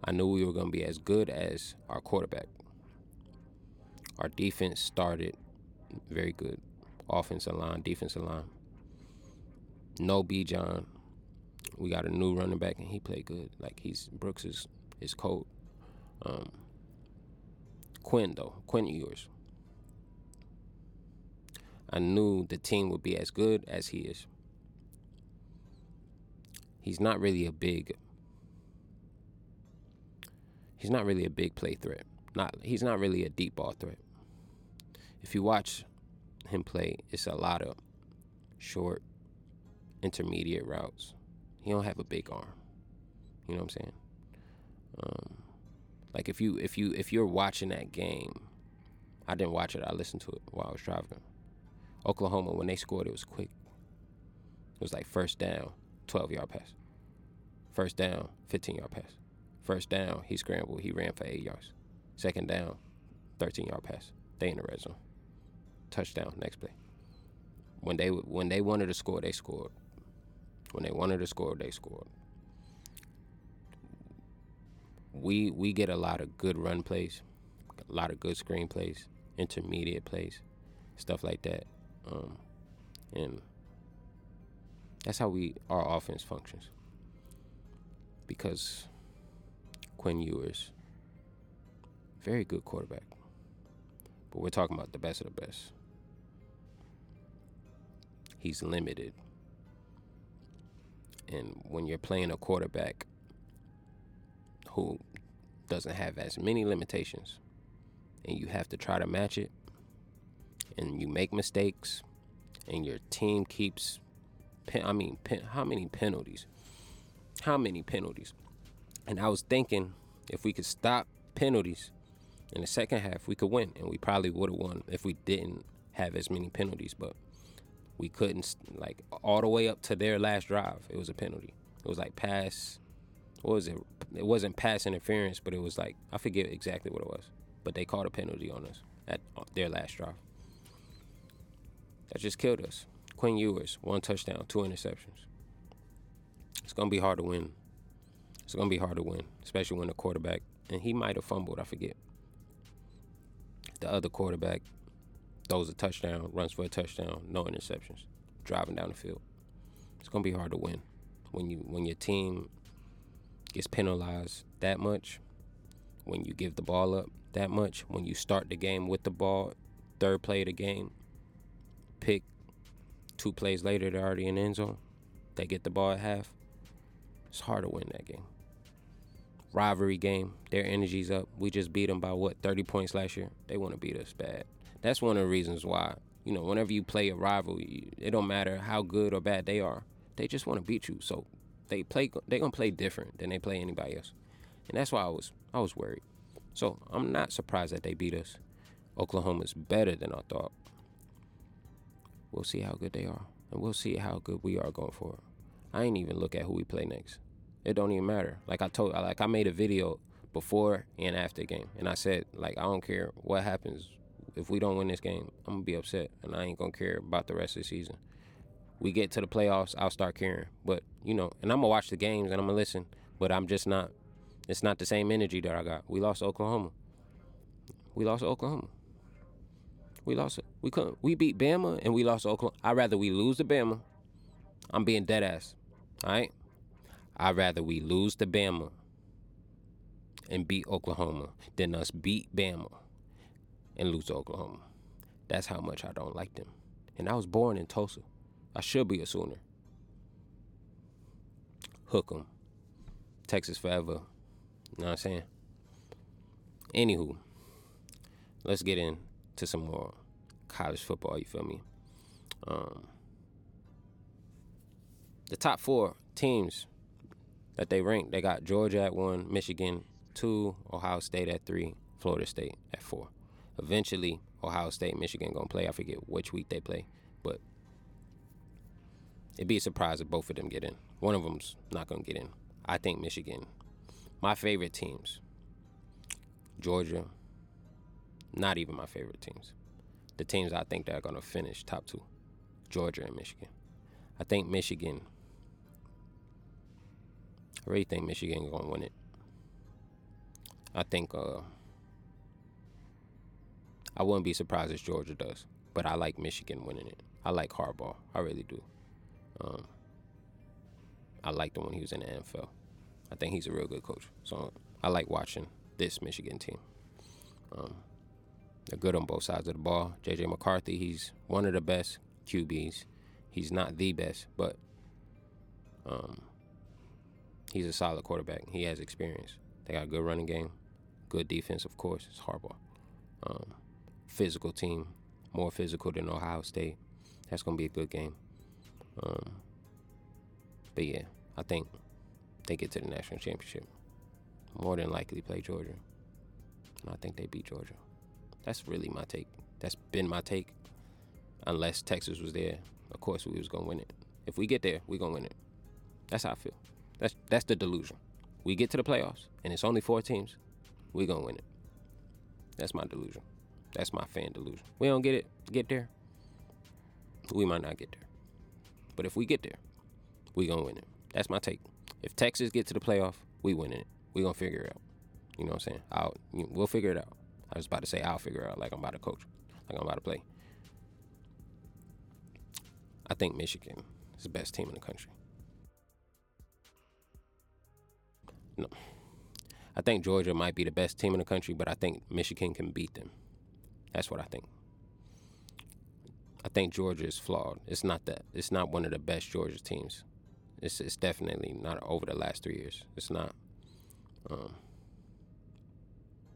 I knew we were gonna be as good as our quarterback. Our defense started very good. Offensive line, defensive line. No Bijan. We got a new running back and he played good. Like he's Brooks is is cold. Um, Quinn though, Quinn Ewers. I knew the team would be as good as he is. He's not really a big he's not really a big play threat. Not he's not really a deep ball threat. If you watch him play, it's a lot of short, intermediate routes. He don't have a big arm. You know what I'm saying? Um, like if you if you if you're watching that game, I didn't watch it. I listened to it while I was driving. Oklahoma, when they scored, it was quick. It was like first down, 12 yard pass. First down, 15 yard pass. First down, he scrambled, he ran for eight yards. Second down, 13 yard pass. They in the red zone. Touchdown, next play. When they when they wanted to score, they scored. When they wanted to score, they scored. We we get a lot of good run plays, a lot of good screen plays, intermediate plays, stuff like that, um, and that's how we our offense functions. Because Quinn Ewers, very good quarterback, but we're talking about the best of the best. He's limited. And when you're playing a quarterback who doesn't have as many limitations and you have to try to match it and you make mistakes and your team keeps I mean how many penalties? How many penalties? And I was thinking if we could stop penalties in the second half we could win and we probably would have won if we didn't have as many penalties but we couldn't like all the way up to their last drive it was a penalty. It was like pass what was it? It wasn't pass interference but it was like i forget exactly what it was but they called a penalty on us at uh, their last drive. That just killed us. Quinn ewers one touchdown two interceptions. It's gonna be hard to win. It's gonna be hard to win especially when the quarterback and he might have fumbled i forget. The other quarterback throws a touchdown, runs for a touchdown, no interceptions, driving down the field. It's gonna be hard to win when you when your team gets penalized that much, when you give the ball up that much, when you start the game with the ball, third play of the game, pick two plays later they're already in the end zone, they get the ball at half. It's hard to win that game. Rivalry game, their energy's up. We just beat them by what, 30 points last year? They want to beat us bad that's one of the reasons why you know whenever you play a rival, it don't matter how good or bad they are. They just want to beat you. So they play. They gonna play different than they play anybody else, and that's why I was I was worried. So I'm not surprised that they beat us. Oklahoma's better than I thought. We'll see how good they are, and we'll see how good we are going forward. I ain't even look at who we play next. It don't even matter. Like I told, like I made a video before and after game, and I said like I don't care what happens if we don't win this game, I'm gonna be upset, and I ain't gonna care about the rest of the season. We get to the playoffs, I'll start caring. But you know, and I'm gonna watch the games and I'm gonna listen. But I'm just not. It's not the same energy that I got. We lost Oklahoma. We lost Oklahoma. We lost. We couldn't. We beat Bama and we lost Oklahoma. I'd rather we lose to Bama. I'm being dead ass. All right. I'd rather we lose to Bama and beat Oklahoma than us beat Bama and to Oklahoma. That's how much I don't like them. And I was born in Tulsa. I should be a Sooner. Hook 'em. Texas forever. You know what I'm saying? Anywho, let's get into some more college football. You feel me? Um, the top four teams that they ranked, they got Georgia at one, Michigan two, Ohio State at three, Florida State at four. Eventually, Ohio State, Michigan gonna play. I forget which week they play, but it'd be a surprise if both of them get in. One of them's not gonna get in. I think Michigan. My favorite teams. Georgia. Not even my favorite teams. The teams I think that are gonna finish top two. Georgia and Michigan. I think Michigan. I really think Michigan gonna win it. I think uh, I wouldn't be surprised if Georgia does, but I like Michigan winning it. I like Harbaugh. I really do. Um, I liked him when he was in the NFL. I think he's a real good coach. So I like watching this Michigan team. Um, they're good on both sides of the ball. JJ McCarthy, he's one of the best QBs. He's not the best, but um, he's a solid quarterback. He has experience. They got a good running game, good defense, of course. It's Harbaugh. Um, physical team, more physical than Ohio State. That's gonna be a good game. Um, but yeah, I think they get to the national championship. More than likely play Georgia. And I think they beat Georgia. That's really my take. That's been my take. unless Texas was there, of course we was gonna win it. If we get there, we gonna win it. That's how I feel. That's that's the delusion. We get to the playoffs and it's only four teams, we gonna win it. That's my delusion. That's my fan delusion. We don't get it, get there. We might not get there. But if we get there, we gonna win it. That's my take. If Texas get to the playoff, we winning it. We gonna figure it out. You know what I'm saying? I'll we'll figure it out. I was about to say I'll figure it out like I'm about to coach, like I'm about to play. I think Michigan is the best team in the country. No. I think Georgia might be the best team in the country, but I think Michigan can beat them. That's what I think. I think Georgia is flawed. It's not that. It's not one of the best Georgia teams. It's it's definitely not over the last three years. It's not. Um,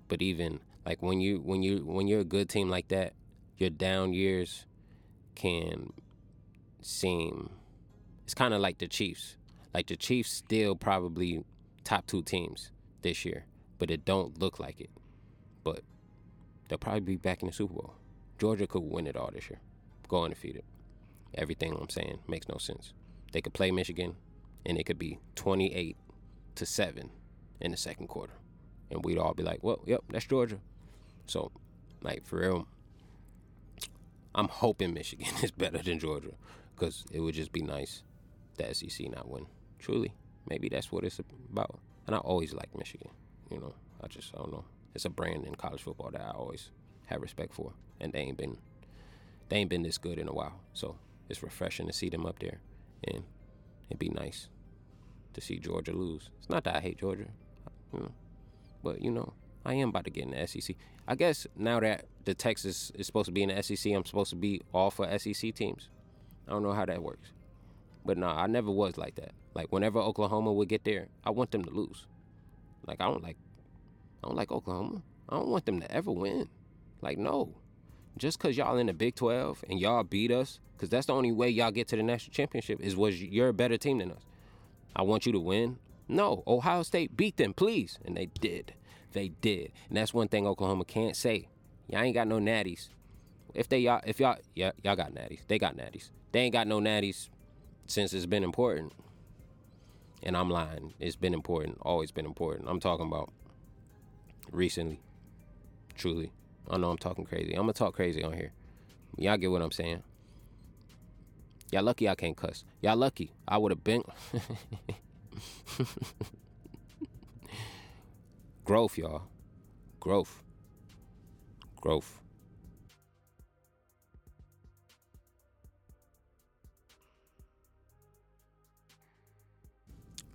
but even like when you when you when you're a good team like that, your down years can seem. It's kind of like the Chiefs. Like the Chiefs still probably top two teams this year, but it don't look like it. They'll probably be back in the Super Bowl. Georgia could win it all this year, go undefeated. Everything I'm saying makes no sense. They could play Michigan, and it could be 28 to seven in the second quarter, and we'd all be like, "Well, yep, that's Georgia." So, like for real, I'm hoping Michigan is better than Georgia, because it would just be nice the SEC not win. Truly, maybe that's what it's about. And I always like Michigan. You know, I just I don't know. It's a brand in college football that I always have respect for, and they ain't been they ain't been this good in a while. So it's refreshing to see them up there, and it'd be nice to see Georgia lose. It's not that I hate Georgia, you know, but you know I am about to get in the SEC. I guess now that the Texas is supposed to be in the SEC, I'm supposed to be all for SEC teams. I don't know how that works, but no, I never was like that. Like whenever Oklahoma would get there, I want them to lose. Like I don't like I don't like Oklahoma. I don't want them to ever win. Like no. Just cuz y'all in the Big 12 and y'all beat us cuz that's the only way y'all get to the national championship is was you're a better team than us. I want you to win. No, Ohio State beat them, please. And they did. They did. And that's one thing Oklahoma can't say. Y'all ain't got no natties. If they y'all if y'all yeah, y'all got natties. They got natties. They ain't got no natties since it's been important. And I'm lying. It's been important, always been important. I'm talking about recently, truly. I know I'm talking crazy. I'm gonna talk crazy on here. Y'all get what I'm saying. Y'all lucky I can't cuss. Y'all lucky. I would have been. Growth, y'all. Growth. Growth.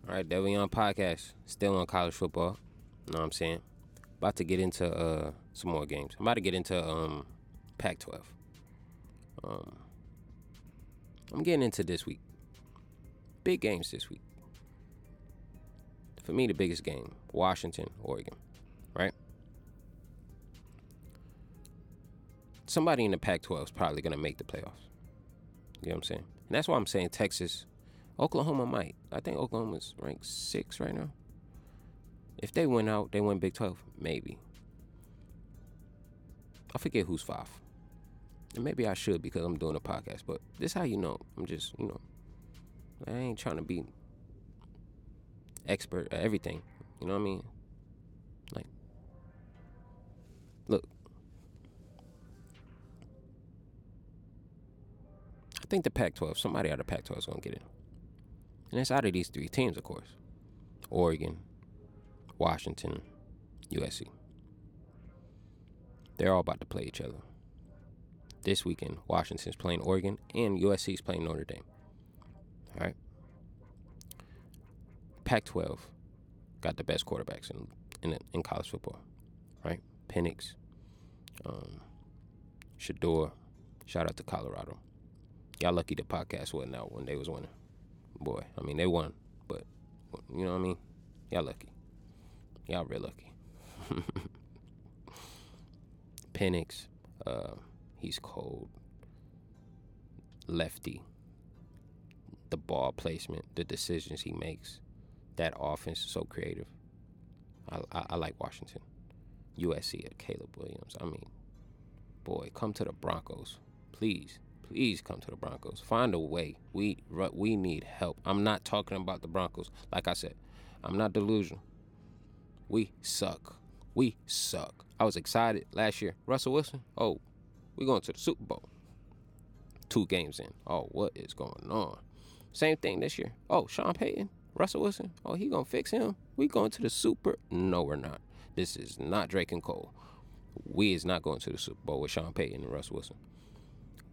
All right, there we on podcast. Still on college football. You know what I'm saying? About to get into uh, some more games. I'm about to get into um, Pac-12. Um, I'm getting into this week. Big games this week. For me, the biggest game: Washington, Oregon. Right? Somebody in the Pac-12 is probably gonna make the playoffs. You know what I'm saying? And that's why I'm saying Texas Oklahoma might. I think Oklahoma's ranked six right now. If they went out, they win Big 12. Maybe. I forget who's five. And maybe I should because I'm doing a podcast, but this how you know. I'm just, you know, I ain't trying to be expert at everything. You know what I mean? Like, look. I think the Pac 12, somebody out of Pac 12 is going to get it. And it's out of these three teams, of course Oregon, Washington, USC. They're all about to play each other. This weekend, Washington's playing Oregon and USC's playing Notre Dame. All right. Pac 12 got the best quarterbacks in, in, in college football, right? Penix, um, Shedeur. Shout out to Colorado. Y'all lucky the podcast wasn't out when they was winning boy. I mean, they won, but you know what I mean? Y'all lucky. Y'all real lucky. Penix, uh, he's cold. Lefty. The ball placement, the decisions he makes, that offense is so creative. I, I, I like Washington. USC at Caleb Williams. I mean, boy, come to the Broncos, please. Please come to the Broncos. Find a way. We we need help. I'm not talking about the Broncos. Like I said, I'm not delusional. We suck. We suck. I was excited last year. Russell Wilson. Oh, we going to the Super Bowl. Two games in. Oh, what is going on? Same thing this year. Oh, Sean Payton, Russell Wilson. Oh, he gonna fix him. We going to the Super? No, we're not. This is not Drake and Cole. We is not going to the Super Bowl with Sean Payton and Russell Wilson.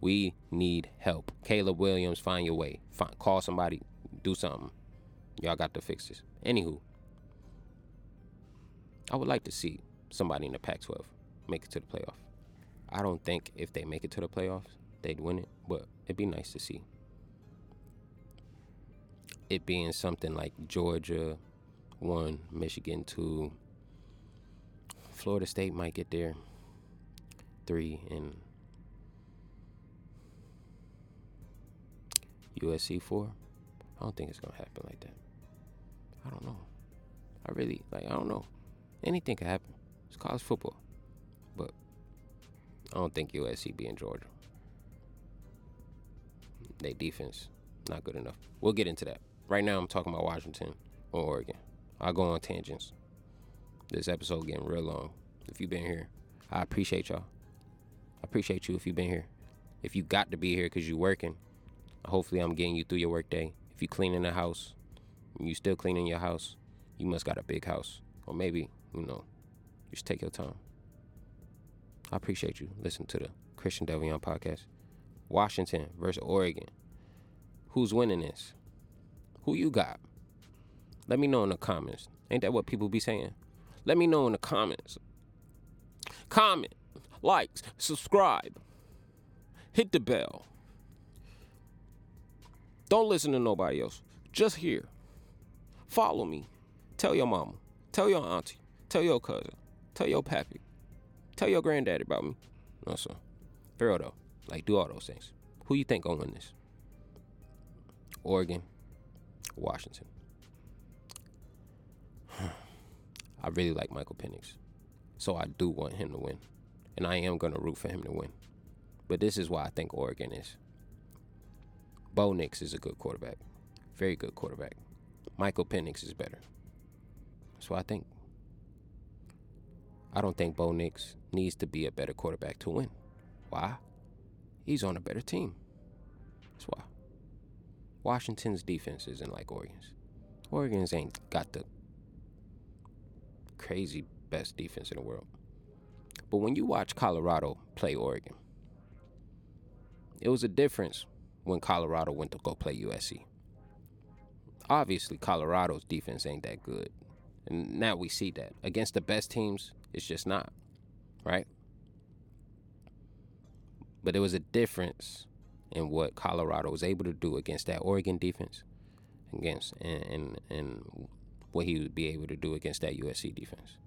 We need help. Caleb Williams, find your way. Find, call somebody. Do something. Y'all got to fix this. Anywho, I would like to see somebody in the Pac-12 make it to the playoff. I don't think if they make it to the playoffs, they'd win it, but it'd be nice to see. It being something like Georgia one, Michigan two, Florida State might get there three, and USC four. I don't think it's gonna happen like that. I don't know. I really like. I don't know. Anything could happen. It's college football, but I don't think USC be in Georgia. They defense not good enough. We'll get into that. Right now, I'm talking about Washington or Oregon. I'll go on tangents. This episode getting real long. If you've been here, I appreciate y'all. I appreciate you if you've been here. If you got to be here because you're working, hopefully I'm getting you through your workday. If you cleaning the house, you still cleaning your house, you must got a big house. Or maybe, you know, just take your time. I appreciate you. Listen to the Christian Delvion podcast. Washington versus Oregon. Who's winning this? Who you got? Let me know in the comments. Ain't that what people be saying? Let me know in the comments. Comment, likes, subscribe, hit the bell. Don't listen to nobody else. Just here. Follow me. Tell your mama. Tell your auntie. Tell your cousin. Tell your pappy. Tell your granddaddy about me. No, sir. For real though. Like, do all those things. Who you think gonna win this? Oregon, Washington. I really like Michael Penix. So I do want him to win. And I am to root for him to win. But this is why I think Oregon is. Bo Nix is a good quarterback. Very good quarterback. Michael Penix is better. What I think. I don't think Bo Nix needs to be a better quarterback to win. Why? He's on a better team. That's why. Washington's defense isn't like Oregon's. Oregon's ain't got the crazy best defense in the world. But when you watch Colorado play Oregon, it was a difference when Colorado went to go play USC. Obviously, Colorado's defense ain't that good. And now we see that. Against the best teams, it's just not. Right? But there was a difference in what Colorado was able to do against that Oregon defense, against and and, and what he would be able to do against that USC defense.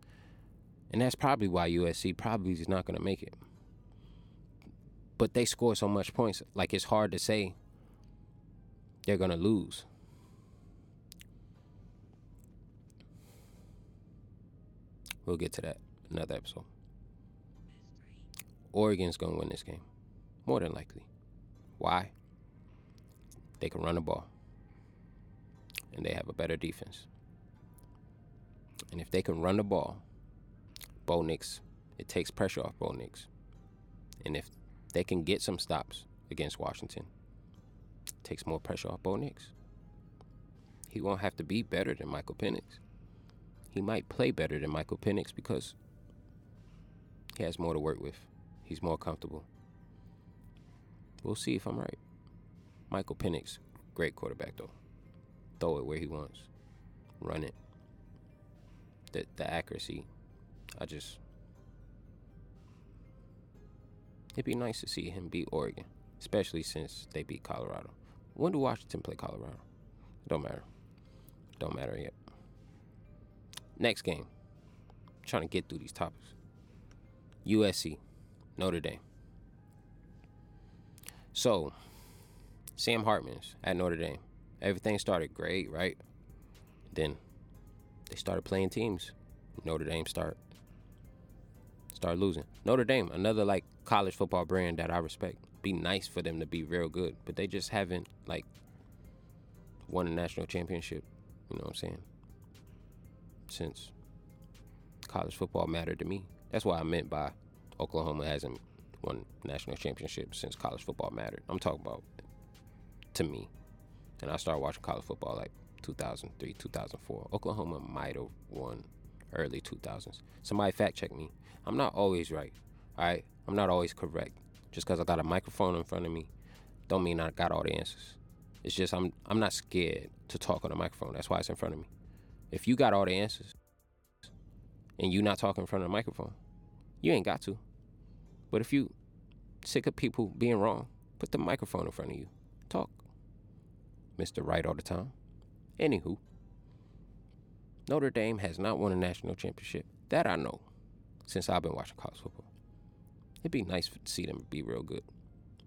And that's probably why USC probably is not going to make it. But they score so much points, like it's hard to say they're going to lose. We'll get to that another episode. Oregon's going to win this game. More than likely. Why? They can run the ball. And they have a better defense. And if they can run the ball, Bo Nix, it takes pressure off Bo Nix. And if they can get some stops against Washington, it takes more pressure off Bo Nix. He won't have to be better than Michael Penix. He might play better than Michael Penix because he has more to work with. He's more comfortable. We'll see if I'm right. Michael Penix, great quarterback though. Throw it where he wants. Run it. The the accuracy. I just It'd be nice to see him beat Oregon, especially since they beat Colorado. When do Washington play Colorado? Don't matter. Don't matter yet. Next game. I'm trying to get through these topics. USC, Notre Dame. So, Sam Hartman's at Notre Dame. Everything started great, right? Then they started playing teams. Notre Dame start start losing. Notre Dame, another like college football brand that I respect. be nice for them to be real good, but they just haven't like won a national championship. You know what I'm saying? Since college football mattered to me. That's what I meant by Oklahoma hasn't won national championship since college football mattered. I'm talking about to me. And I started watching college football like 2003, 2004. Oklahoma might have won early 2000s. Somebody fact check me. I'm not always right. All right? I'm not always correct. Just because I got a microphone in front of me, don't mean I got all the answers. It's just I'm I'm not scared to talk on a microphone. That's why it's in front of me. If you got all the answers and you not talking in front of a microphone, you ain't got to. But if you sick of people being wrong, put the microphone in front of you. Talk. Mr. Right all the time. Anywho, Notre Dame has not won a national championship. That I know since I've been watching college football. It'd be nice to see them be real good.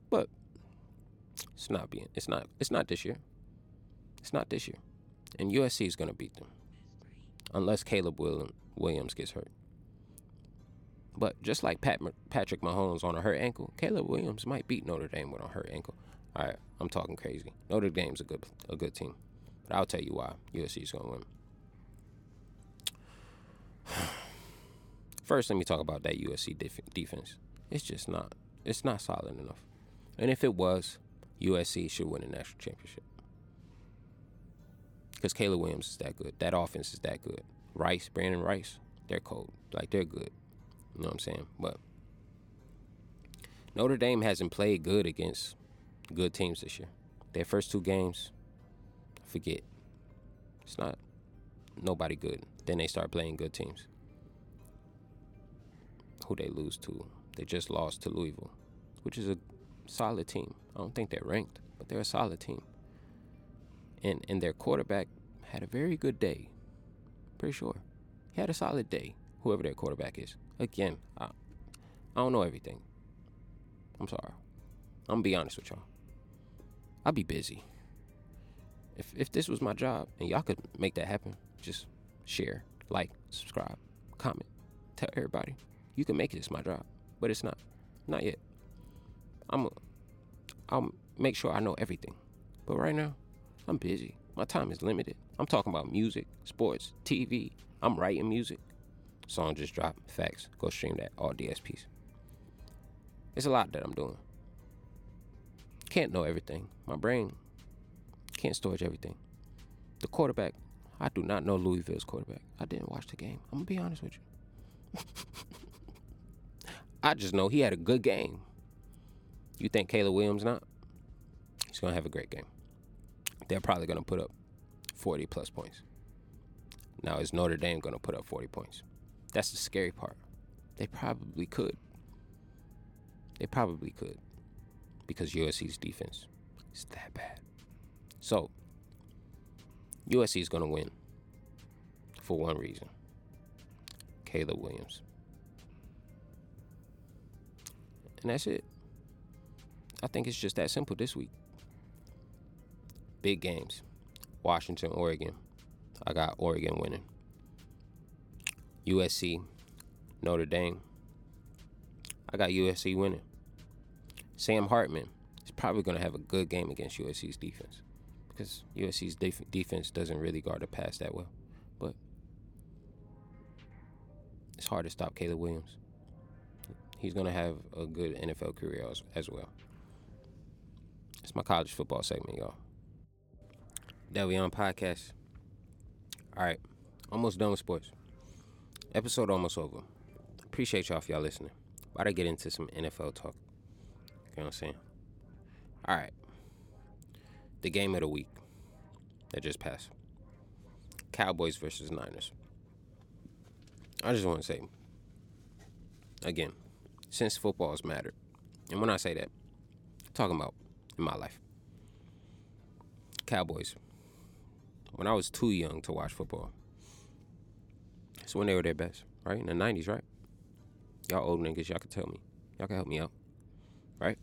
But it's not being it's not it's not this year. It's not this year. And USC is gonna beat them. Unless Caleb Williams gets hurt. But just like Pat, Patrick Mahomes on a hurt ankle, Caleb Williams might beat Notre Dame with a hurt ankle. All right, I'm talking crazy. Notre Dame's a good a good team, but I'll tell you why USC is gonna win. First, let me talk about that USC def- defense. It's just not. It's not solid enough. And if it was, USC should win a national championship. Because Caleb Williams is that good. That offense is that good. Rice, Brenden Rice, they're cold. Like they're good. You know what I'm saying? But Notre Dame hasn't played good against good teams this year. Their first two games, forget. It's not nobody good. Then they start playing good teams. Who they lose to? They just lost to Louisville, which is a solid team. I don't think they're ranked, but they're a solid team. And and their quarterback had a very good day. Pretty sure. He had a solid day, whoever their quarterback is. Again, I, I don't know everything. I'm sorry. I'm gonna be honest with y'all. I'd be busy. If if this was my job and y'all could make that happen, just share, like, subscribe, comment, tell everybody. You can make this my job, but it's not. Not yet. I'm I'll make sure I know everything. But right now, I'm busy. My time is limited. I'm talking about music, sports, TV. I'm writing music. Song just dropped. Facts. Go stream that. All DSPs. It's a lot that I'm doing. Can't know everything. My brain can't storage everything. The quarterback, I do not know Louisville's quarterback. I didn't watch the game. I'm gonna be honest with you. I just know he had a good game. You think Caleb Williams not? He's gonna have a great game. They're probably gonna put up 40 plus points. Now is Notre Dame gonna put up 40 points? That's the scary part. They probably could. They probably could. Because USC's defense is that bad. So, USC is going to win for one reason Caleb Williams. And that's it. I think it's just that simple this week. Big games Washington, Oregon. I got Oregon winning. USC, Notre Dame. I got USC winning. Sam Hartman is probably going to have a good game against USC's defense because USC's def- defense doesn't really guard the pass that well. But it's hard to stop Caleb Williams. He's going to have a good NFL career as, as well. It's my college football segment, y'all. That we on podcast. All right, almost done with sports. Episode almost over. Appreciate y'all for y'all listening. Why to get into some NFL talk? You know what I'm saying? All right. The game of the week that just passed. Cowboys versus Niners. I just want to say, again, since football has mattered, and when I say that, I'm talking about in my life. Cowboys. When I was too young to watch football, it's when they were their best, right? In the 90s, right? Y'all old niggas, y'all can tell me. Y'all can help me out, right?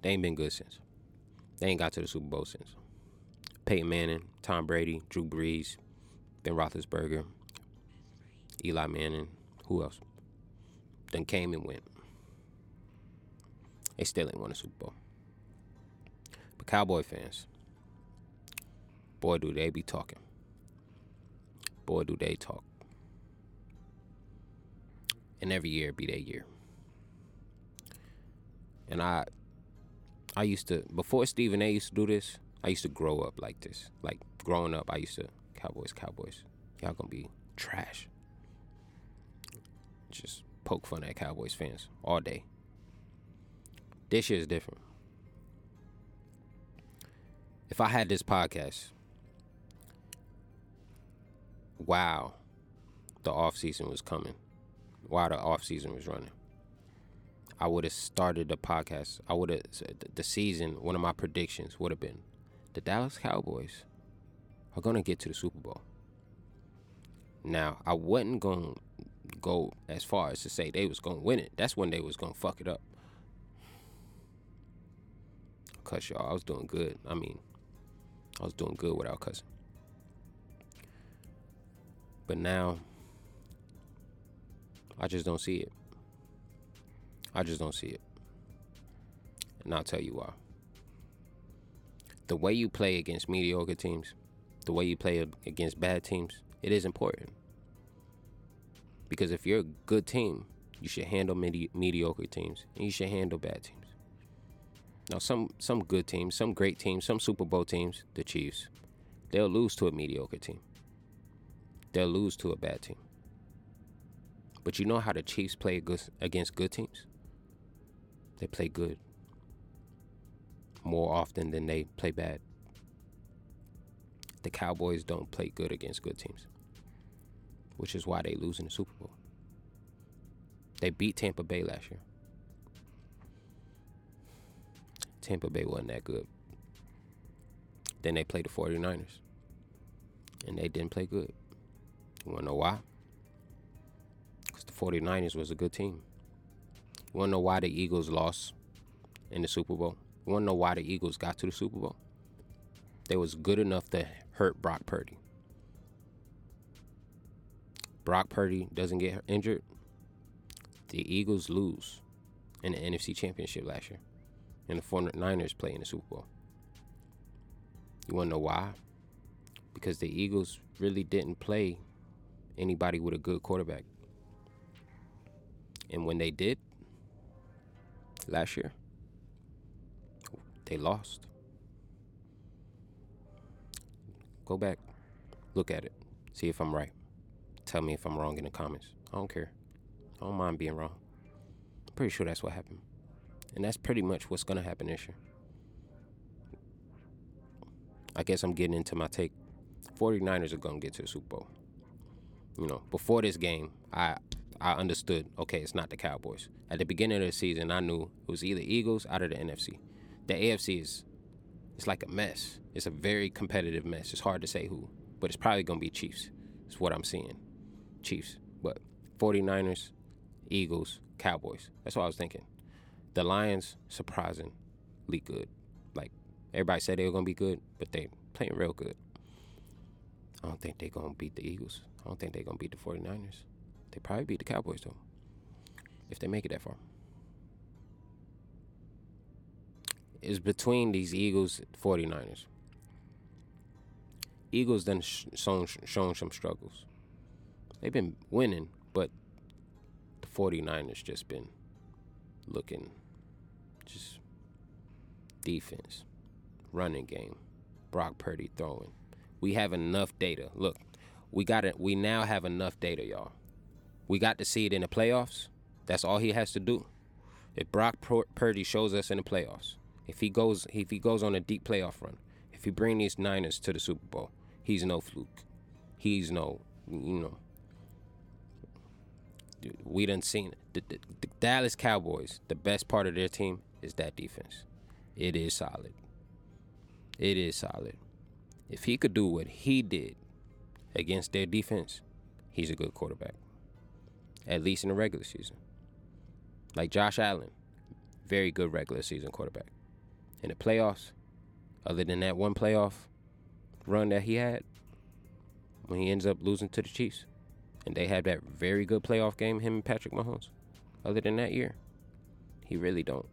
They ain't been good since. They ain't got to the Super Bowl since. Peyton Manning, Tom Brady, Drew Brees, Ben Roethlisberger, Eli Manning, who else? Then came and went. They still ain't won a Super Bowl. But Cowboy fans, boy, do they be talking. Boy, do they talk. And every year be their year. And I I used to before Stephen A used to do this, I used to grow up like this. Like growing up, I used to Cowboys, Cowboys. Y'all gonna be trash. Just poke fun at Cowboys fans all day. This year is different. If I had this podcast, wow, the off season was coming. While the off season was running. I would have started the podcast. I would have the season. One of my predictions would have been the Dallas Cowboys are gonna get to the Super Bowl. Now I wasn't gonna go as far as to say they was gonna win it. That's when they was gonna fuck it up. Cause y'all, I was doing good. I mean, I was doing good without cussing. But now, I just don't see it. I just don't see it. And I'll tell you why. The way you play against mediocre teams, the way you play against bad teams, it is important. Because if you're a good team, you should handle medi- mediocre teams and you should handle bad teams. Now, some some good teams, some great teams, some Super Bowl teams, the Chiefs, they'll lose to a mediocre team. They'll lose to a bad team. But you know how the Chiefs play against good teams? They play good more often than they play bad. The Cowboys don't play good against good teams, which is why they lose in the Super Bowl. They beat Tampa Bay last year. Tampa Bay wasn't that good. Then they played the 49ers, and they didn't play good. You wanna know why? Because the 49ers was a good team. You wanna know why the Eagles lost in the Super Bowl? You wanna know why the Eagles got to the Super Bowl? They was good enough to hurt Brock Purdy. Brock Purdy doesn't get injured. The Eagles lose in the NFC Championship last year. And the 49ers play in the Super Bowl. You wanna know why? Because the Eagles really didn't play anybody with a good quarterback. And when they did, last year. They lost. Go back, look at it, see if I'm right. Tell me if I'm wrong in the comments. I don't care. I don't mind being wrong. I'm pretty sure that's what happened. And that's pretty much what's going to happen this year. I guess I'm getting into my take. 49ers are going to get to the Super Bowl. You know, before this game, I I understood, okay, it's not the Cowboys. At the beginning of the season, I knew it was either Eagles out of the NFC. The AFC is it's like a mess. It's a very competitive mess. It's hard to say who, but it's probably going to be Chiefs. It's what I'm seeing. Chiefs. But 49ers, Eagles, Cowboys. That's what I was thinking. The Lions, surprisingly good. Like, everybody said they were going to be good, but they playing real good. I don't think they're going to beat the Eagles. I don't think they're going to beat the 49ers. They probably beat the Cowboys though, if they make it that far. It's between these Eagles 49ers. Eagles then shown shown some struggles. They've been winning, but the 49ers just been looking just defense, running game, Brock Purdy throwing. We have enough data. Look, we got it. We now have enough data, y'all. We got to see it in the playoffs. That's all he has to do. If Brock Purdy shows us in the playoffs, if he goes if he goes on a deep playoff run, if he bring these Niners to the Super Bowl, he's no fluke. He's no, you know. We done seen. The, the, the Dallas Cowboys. The best part of their team is that defense. It is solid. It is solid. If he could do what he did against their defense, he's a good quarterback at least in the regular season. Like Josh Allen, very good regular season quarterback. In the playoffs, other than that one playoff run that he had, when he ends up losing to the Chiefs, and they had that very good playoff game, him and Patrick Mahomes. Other than that year, he really don't.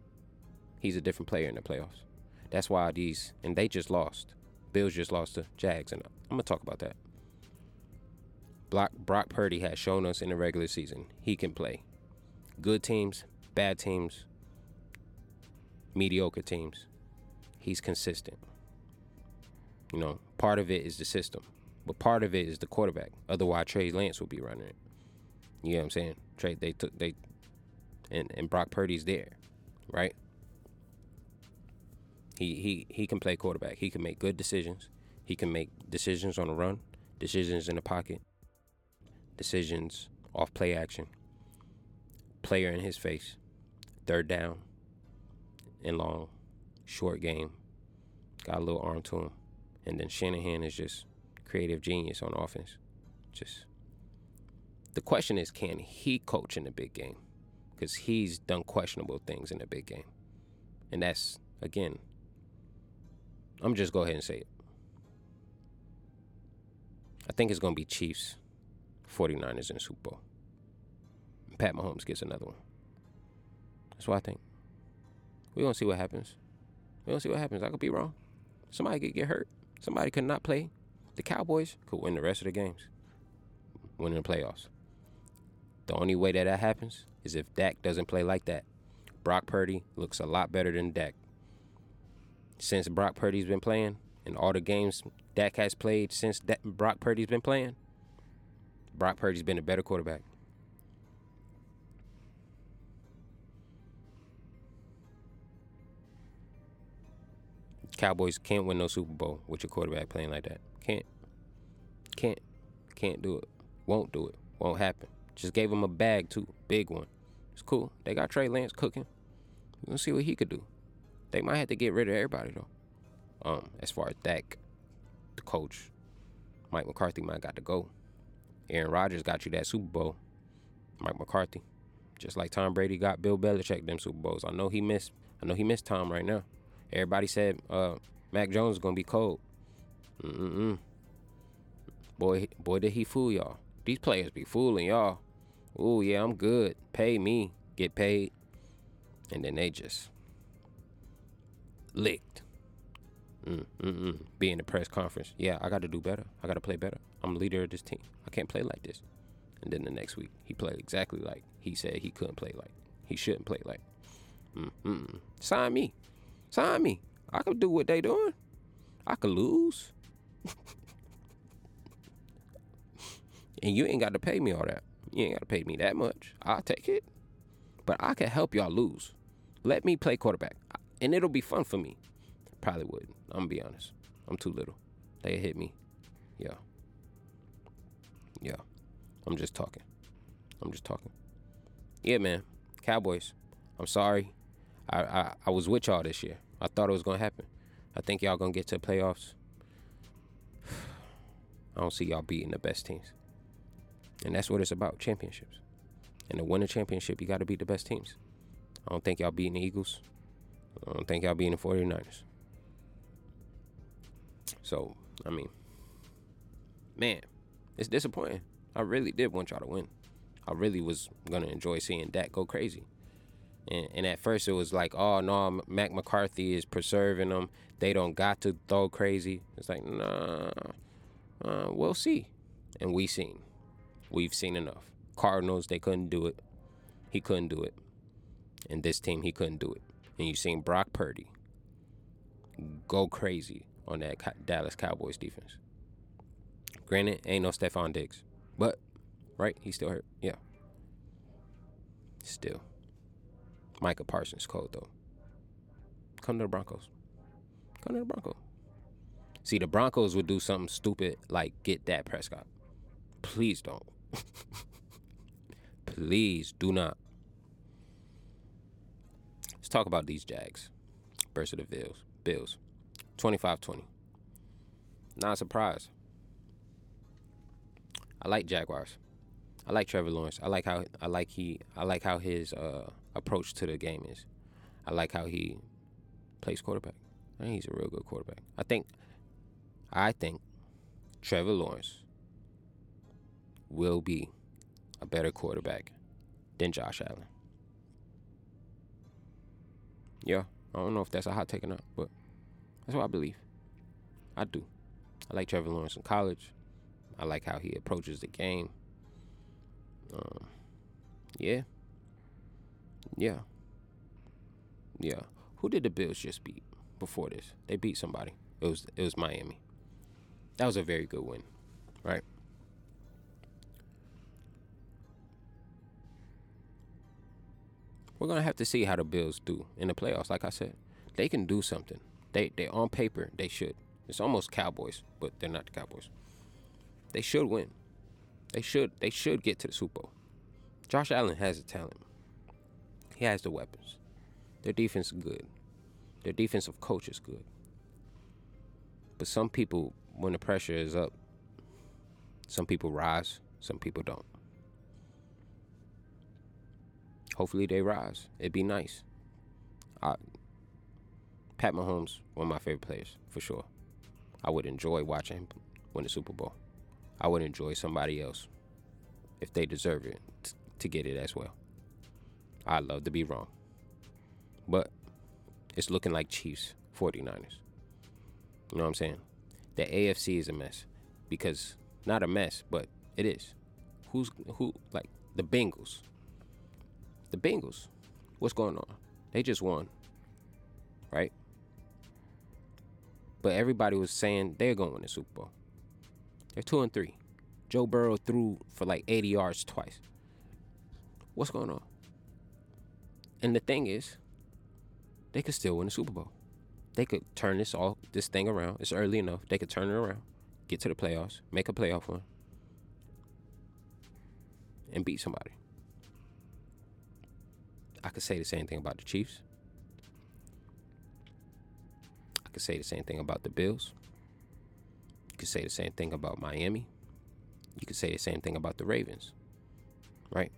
He's a different player in the playoffs. That's why these and they just lost. Bills just lost to Jags, and I'm gonna talk about that. Brock, Brock Purdy has shown us in the regular season he can play. Good teams, bad teams, mediocre teams. He's consistent. You know, part of it is the system, but part of it is the quarterback. Otherwise, Trey Lance would be running it. You know what I'm saying? Trey, they took they, and and Brock Purdy's there, right? He he he can play quarterback. He can make good decisions. He can make decisions on the run, decisions in the pocket, decisions off play action. Player in his face, third down, and long, short game. Got a little arm to him, and then Shanahan is just creative genius on offense. Just the question is, can he coach in the big game? Because he's done questionable things in the big game, and that's again I'm just go ahead and say it. I think it's going to be Chiefs, 49ers in Super Bowl. Pat Mahomes gets another one. That's what I think. We're going to see what happens. We're going to see what happens. I could be wrong. Somebody could get hurt. Somebody could not play. The Cowboys could win the rest of the games, win the playoffs. The only way that that happens is if Dak doesn't play like that. Brock Purdy looks a lot better than Dak since Brock Purdy's been playing and all the games Dak has played since that Brock Purdy's been playing, Brock Purdy's been a better quarterback. Cowboys can't win no Super Bowl with your quarterback playing like that. Can't. Can't. Can't do it. Won't do it. Won't happen. Just gave him a bag too. Big one. It's cool. They got Trey Lance cooking. We'll see what he could do. They might have to get rid of everybody though. Um, as far as Dak, the coach, Mike McCarthy might got to go. Aaron Rodgers got you that Super Bowl. Mike McCarthy, just like Tom Brady got Bill Belichick them Super Bowls. I know he missed. I know he missed Tom right now. Everybody said uh, Mac Jones is gonna be cold. Mm-mm. Boy, boy, did he fool y'all? These players be fooling y'all. Oh yeah, I'm good. Pay me, get paid, and then they just licked. Mm, mm, mm. Be in the press conference. Yeah, I got to do better. I got to play better. I'm the leader of this team. I can't play like this. And then the next week, he played exactly like he said he couldn't play like. He shouldn't play like. Mm, mm, mm. Sign me. Sign me. I could do what they doing. I could lose. and you ain't got to pay me all that. You ain't got to pay me that much. I'll take it. But I can help y'all lose. Let me play quarterback and it'll be fun for me. Probably would. I'm gonna be honest. I'm too little. They hit me. Yeah. Yeah. I'm just talking. I'm just talking. Yeah, man. Cowboys. I'm sorry. I, I, I was with y'all this year. I thought it was gonna happen. I think y'all gonna get to the playoffs. I don't see y'all beating the best teams. And that's what it's about, championships. And to win a championship, you gotta beat the best teams. I don't think y'all beating the Eagles. I don't think y'all being the 49ers. So, I mean, man, it's disappointing. I really did want y'all to win. I really was gonna enjoy seeing Dak go crazy. And, and at first it was like, oh no, Mac McCarthy is preserving them. They don't got to throw crazy. It's like, nah, uh, we'll see. And we seen, we've seen enough. Cardinals, they couldn't do it. He couldn't do it. And this team, he couldn't do it and you've seen Brock Purdy go crazy on that Dallas Cowboys defense. Granted, ain't no Stephon Diggs, but right, he's still hurt. Yeah, still. Micah Parsons cold though. Come to the Broncos. Come to the Broncos. See, the Broncos would do something stupid like get that Prescott. Please don't. Please do not talk about these Jags versus the Bills. Bills. 25-20. Not a surprise. I like Jaguars. I like Trevor Lawrence. I like how I like he I like how his uh, approach to the game is. I like how he plays quarterback. I think he's a real good quarterback. I think I think Trevor Lawrence will be a better quarterback than Josh Allen. Yeah, I don't know if that's a hot take or not, but that's what I believe. I do. I like Trevor Lawrence in college. I like how he approaches the game. Um, yeah. Yeah. Yeah. Who did the Bills just beat before this? They beat somebody. It was it was Miami. That was a very good win, right? We're gonna have to see how the Bills do in the playoffs. Like I said, they can do something. They they on paper they should. It's almost Cowboys, but they're not the Cowboys. They should win. They should they should get to the Super Bowl. Josh Allen has the talent. He has the weapons. Their defense is good. Their defensive coach is good. But some people, when the pressure is up, some people rise, some people don't. Hopefully they rise. It'd be nice. I, Pat Mahomes, one of my favorite players, for sure. I would enjoy watching him win the Super Bowl. I would enjoy somebody else if they deserve it t- to get it as well. I'd love to be wrong. But it's looking like Chiefs, 49ers. You know what I'm saying? The AFC is a mess because not a mess, but it is. Who's who like the Bengals? The Bengals. What's going on? They just won. Right? But everybody was saying they're going to the Super Bowl. They're 2 and 3. Joe Burrow threw for like 80 yards twice. What's going on? And the thing is, they could still win the Super Bowl. They could turn this all this thing around. It's early enough. They could turn it around, get to the playoffs, make a playoff run, and beat somebody. I could say the same thing about the Chiefs. I could say the same thing about the Bills. You could say the same thing about Miami. You could say the same thing about the Ravens. Right?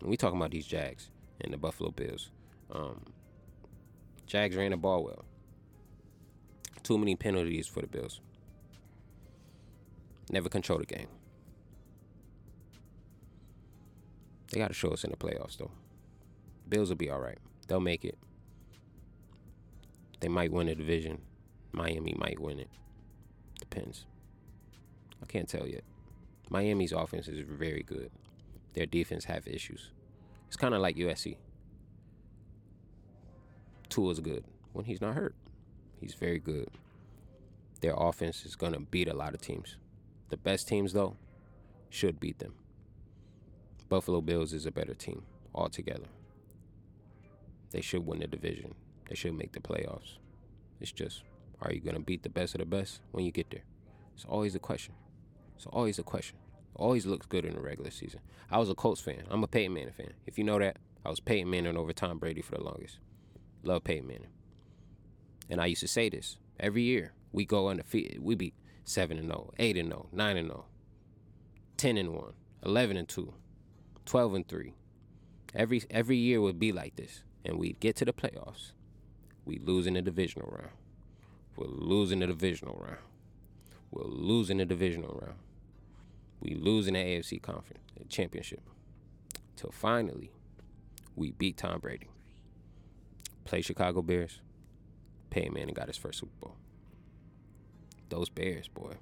When we talking about these Jags and the Buffalo Bills, um, Jags ran the ball well. Too many penalties for the Bills. Never control the game. They got to show us in the playoffs, though. Bills will be all right. They'll make it. They might win the division. Miami might win it. Depends. I can't tell yet. Miami's offense is very good. Their defense have issues. It's kind of like USC. Tua is good when he's not hurt. He's very good. Their offense is going to beat a lot of teams. The best teams, though, should beat them. Buffalo Bills is a better team altogether. They should win the division. They should make the playoffs. It's just, are you going to beat the best of the best when you get there? It's always a question. It's always a question. Always looks good in the regular season. I was a Colts fan. I'm a Peyton Manning fan. If you know that, I was Peyton Manning over Tom Brady for the longest. Love Peyton Manning. And I used to say this every year. We go undefeated. We beat 7 and 0, 8 and 0, 9 and 0, 10 and 1, 11 and 2, 12 and 3. Every every year would be like this. And we'd get to the playoffs. We lose in the divisional round. We're losing the divisional round. We're losing the divisional round. We lose in the AFC conference the championship. Till finally, we beat Tom Brady. Play Chicago Bears. Peyton Manning got his first Super Bowl. Those Bears, boy,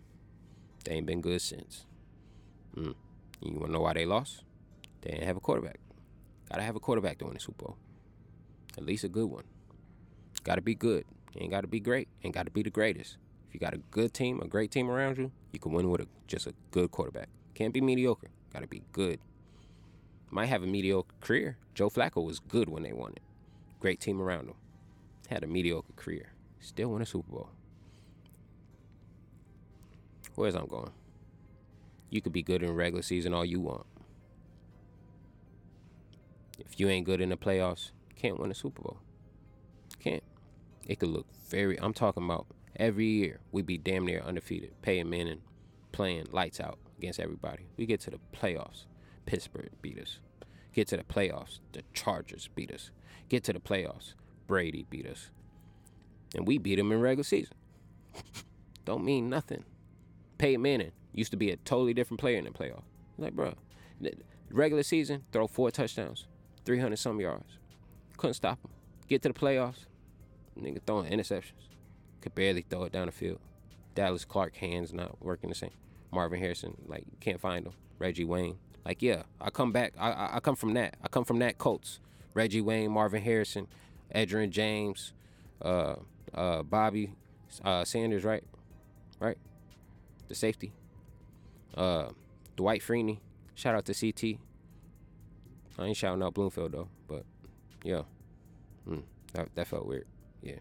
they ain't been good since. Mm. You wanna know why they lost? They didn't have a quarterback. Gotta have a quarterback to win the Super Bowl. At least a good one. Gotta be good. ain't gotta be great. Ain't gotta be the greatest. If you got a good team, a great team around you, you can win with a, just a good quarterback. Can't be mediocre. Got to be good. Might have a mediocre career. Joe Flacco was good when they won it. Great team around him. Had a mediocre career. Still won a Super Bowl. Where's I'm going? You could be good in regular season all you want. If you ain't good in the playoffs, can't win a Super Bowl. Can't. It could look very. I'm talking about every year we'd be damn near undefeated. Peyton Manning playing lights out against everybody. We get to the playoffs. Pittsburgh beat us. Get to the playoffs. The Chargers beat us. Get to the playoffs. Brady beat us. And we beat him in regular season. Don't mean nothing. Peyton Manning used to be a totally different player in the playoff. Like, bro, regular season, throw four touchdowns, 300 some yards. Couldn't stop him. Get to the playoffs, nigga throwing interceptions. Could barely throw it down the field. Dallas Clark hands not working the same. Marvin Harrison, like can't find him. Reggie Wayne, like yeah, I come back. I, I, come from that. I come from that Colts. Reggie Wayne, Marvin Harrison, Edgerrin James, uh, uh, Bobby uh, Sanders, right, right, the safety. Uh, Dwight Freeney. Shout out to CT. I ain't shouting out Bloomfield though, but yeah, mm, that that felt weird. Yeah,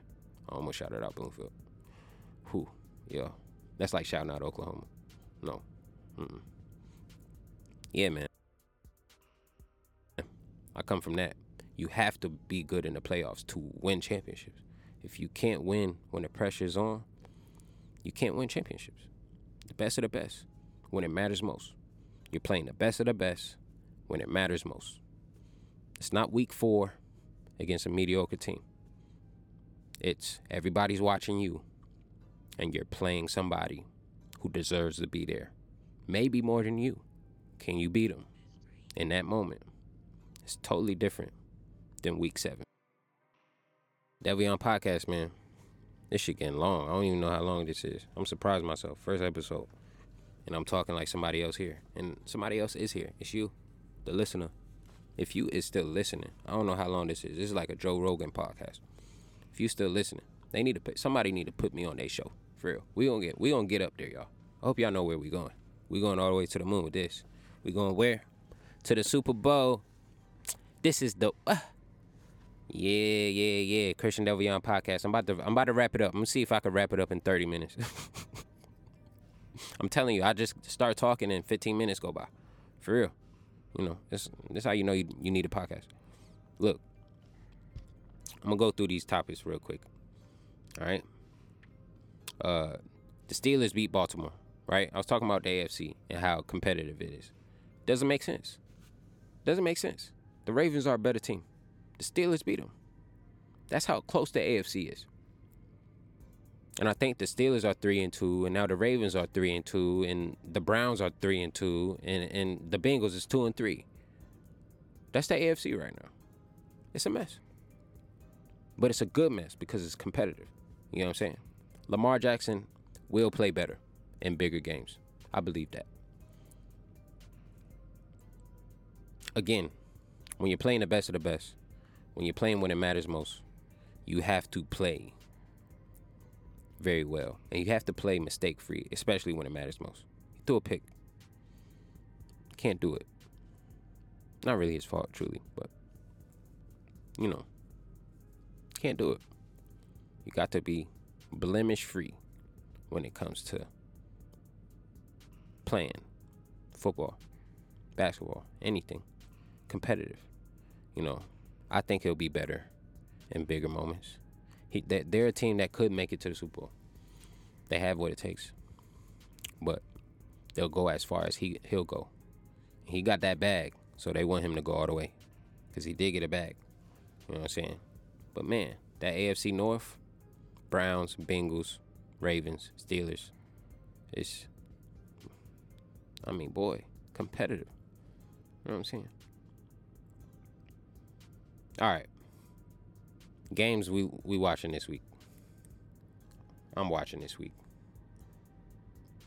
I almost shouted out Bloomfield. Whew, yeah, that's like shouting out Oklahoma. No, Mm-mm. yeah, man. I come from that. You have to be good in the playoffs to win championships. If you can't win when the pressure's on, you can't win championships. The best of the best when it matters most. You're playing the best of the best when it matters most. It's not week four against a mediocre team. It's everybody's watching you, and you're playing somebody who deserves to be there. Maybe more than you. Can you beat them in that moment? It's totally different than week seven. Delvion podcast, man. This shit getting long. I don't even know how long this is. I'm surprised myself. First episode. And I'm talking like somebody else here. And somebody else is here. It's you, the listener. If you is still listening, I don't know how long this is. This is like a Joe Rogan podcast. If you still listening, they need to put somebody need to put me on their show. For real. We gonna get we gonna get up there, y'all. I hope y'all know where we going. We going all the way to the moon with this. We going where? To the Super Bowl. This is the uh, yeah, yeah, yeah. Christian Delvion podcast. I'm about to I'm about to wrap it up. I'm gonna see if I can wrap it up in 30 minutes. I'm telling you, I just start talking and 15 minutes go by. For real. You know, this this how you know you, you need a podcast. Look, I'm gonna go through these topics real quick. All right. Uh, the Steelers beat Baltimore. Right. I was talking about the AFC and how competitive it is. Doesn't make sense. Doesn't make sense. The Ravens are a better team. The Steelers beat them. That's how close the AFC is. And I think the Steelers are three and two, and now the Ravens are three and two, and the Browns are three and two, and, and the Bengals is two and three. That's the AFC right now. It's a mess. But it's a good mess because it's competitive. You know what I'm saying? Lamar Jackson will play better in bigger games. I believe that. Again, when you're playing the best of the best, when you're playing when it matters most, you have to play very well. And you have to play mistake free, especially when it matters most. He threw a pick. Can't do it. Not really his fault, truly, but you know, can't do it. You got to be blemish free when it comes to playing football, basketball, anything competitive. You know, I think he'll be better in bigger moments. He, that they're a team that could make it to the Super Bowl. They have what it takes, but they'll go as far as he he'll go. He got that bag, so they want him to go all the way, because he did get a bag. You know what I'm saying? But man, that AFC North, Browns, Bengals, Ravens, Steelers, it's, I mean, boy, competitive. You know what I'm saying? All right. Games we we watching this week. I'm watching this week.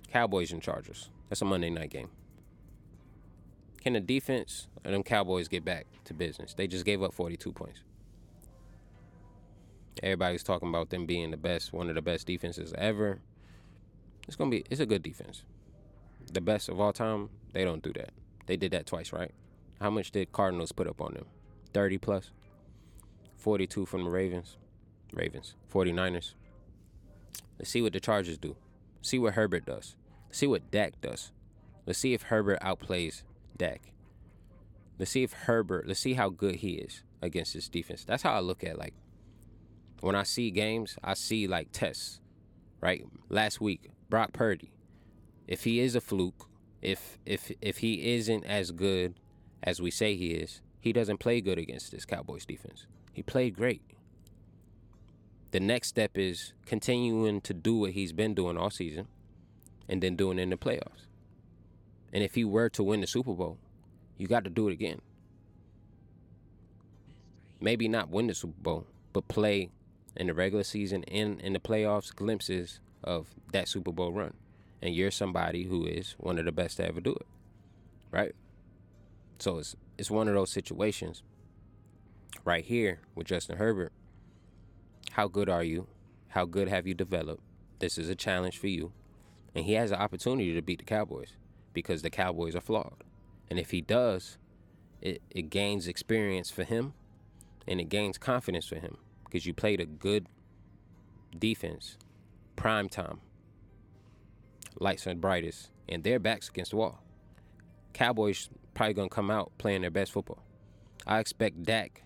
Cowboys and Chargers. That's a Monday night game. Can the defense and them Cowboys get back to business? They just gave up 42 points. Everybody's talking about them being the best, one of the best defenses ever. It's gonna be it's a good defense. The best of all time, they don't do that. They did that twice, right? How much did Cardinals put up on them? 30 plus? 42 from the Ravens. Ravens. 49ers. Let's see what the Chargers do. See what Herbert does. See what Dak does. Let's see if Herbert outplays Dak. Let's see if Herbert, let's see how good he is against this defense. That's how I look at like when I see games, I see like tests. Right? Last week, Brock Purdy. If he is a fluke, if if if he isn't as good as we say he is, he doesn't play good against this Cowboys defense. He played great. The next step is continuing to do what he's been doing all season and then doing it in the playoffs. And if he were to win the Super Bowl, you got to do it again. Maybe not win the Super Bowl, but play in the regular season and in the playoffs glimpses of that Super Bowl run. And you're somebody who is one of the best to ever do it. Right? So it's it's one of those situations right here with Justin Herbert. How good are you? How good have you developed? This is a challenge for you. And he has an opportunity to beat the Cowboys because the Cowboys are flawed. And if he does, it, it gains experience for him and it gains confidence for him because you played a good defense, prime time, lights are brightest, and their backs against the wall. Cowboys probably gonna come out playing their best football. I expect Dak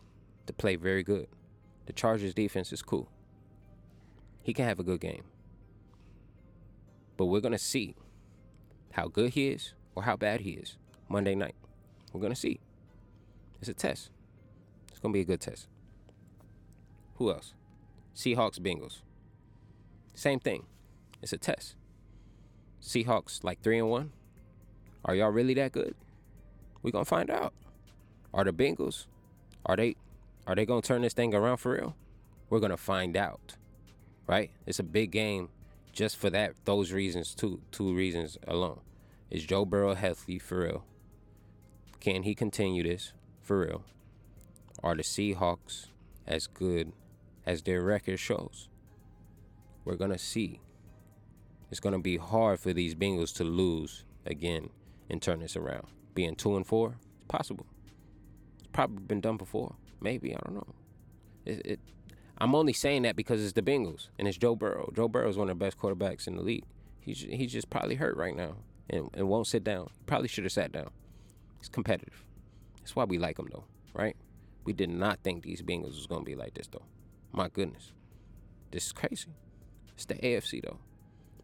to play very good. The Chargers defense is cool. He can have a good game. But we're gonna see how good he is or how bad he is Monday night. We're gonna see. It's a test. It's gonna be a good test. Who else? Seahawks, Bengals. Same thing. It's a test. Seahawks like three and one. Are y'all really that good? We're gonna find out. Are the Bengals? Are they? Are they gonna turn this thing around for real? We're gonna find out. Right? It's a big game, just for that. Those reasons, two two reasons alone. Is Joe Burrow healthy for real? Can he continue this for real? Are the Seahawks as good as their record shows? We're gonna see. It's gonna be hard for these Bengals to lose again and turn this around being two and four, it's possible. It's probably been done before. Maybe I don't know. It, it, I'm only saying that because it's the Bengals and it's Joe Burrow. Joe Burrow is one of the best quarterbacks in the league. He's he's just probably hurt right now and, and won't sit down. Probably should have sat down. He's competitive. That's why we like him though, right? We did not think these Bengals was gonna be like this though. My goodness, this is crazy. It's the AFC though,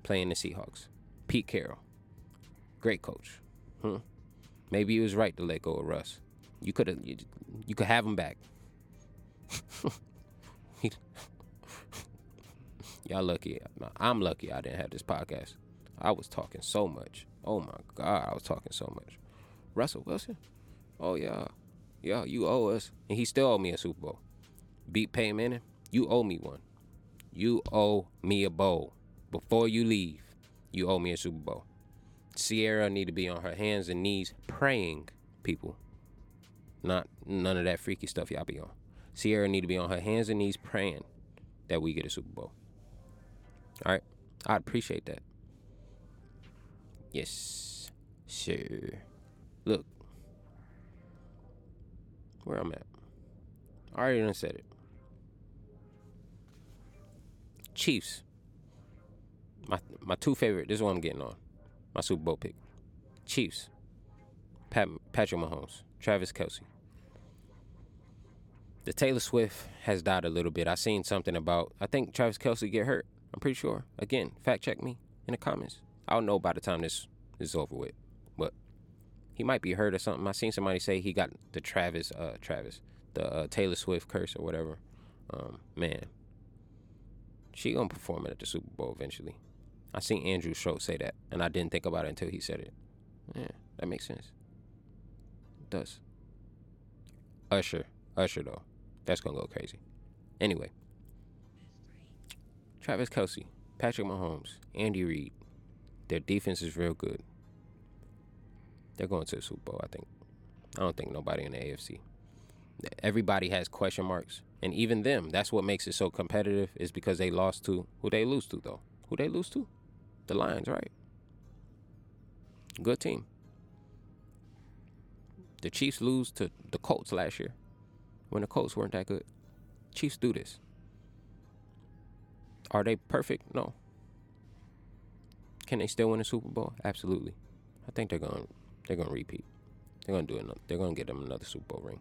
playing the Seahawks. Pete Carroll, great coach. Hmm. Maybe he was right to let go of Russ. You could have you, you could have him back. Y'all lucky. I'm lucky I didn't have this podcast. I was talking so much. Oh my God, I was talking so much. Russell Wilson? Oh yeah. Yeah, you owe us. And he still owe me a Super Bowl. Beat Peyton Manning? You owe me one. You owe me a bowl. Before you leave, you owe me a Super Bowl. Ciara need to be on her hands and knees praying, people. Not none of that freaky stuff y'all be on. Ciara need to be on her hands and knees praying that we get a Super Bowl. All right, I'd appreciate that. Yes, sure. Look, where I'm at. I already done said it. Chiefs. My my two favorite. This is what I'm getting on my Super Bowl pick. Chiefs. Pat, Patrick Mahomes. Travis Kelce. The Taylor Swift has died a little bit. I seen something about. I think Travis Kelce get hurt. I'm pretty sure. Again, fact check me in the comments. I'll know by the time this is over with. But he might be hurt or something. I seen somebody say he got the Travis, uh, Travis, the uh, Taylor Swift curse or whatever. Um, man, she gonna perform it at the Super Bowl eventually. I seen Andrew Schulz say that, and I didn't think about it until he said it. Yeah, that makes sense. It does. Usher, Usher though, that's gonna go crazy. Anyway, Travis Kelce, Patrick Mahomes, Andy Reid, their defense is real good. They're going to the Super Bowl, I think. I don't think nobody in the AFC. Everybody has question marks, and even them. That's what makes it so competitive. Is because they lost to who they lose to though. Who they lose to? The Lions, right? Good team. The Chiefs lose to the Colts last year when the Colts weren't that good. Chiefs do this. Are they perfect? No. Can they still win a Super Bowl? Absolutely. I think they're going they're going to repeat. They're going to do it. They're going to get them another Super Bowl ring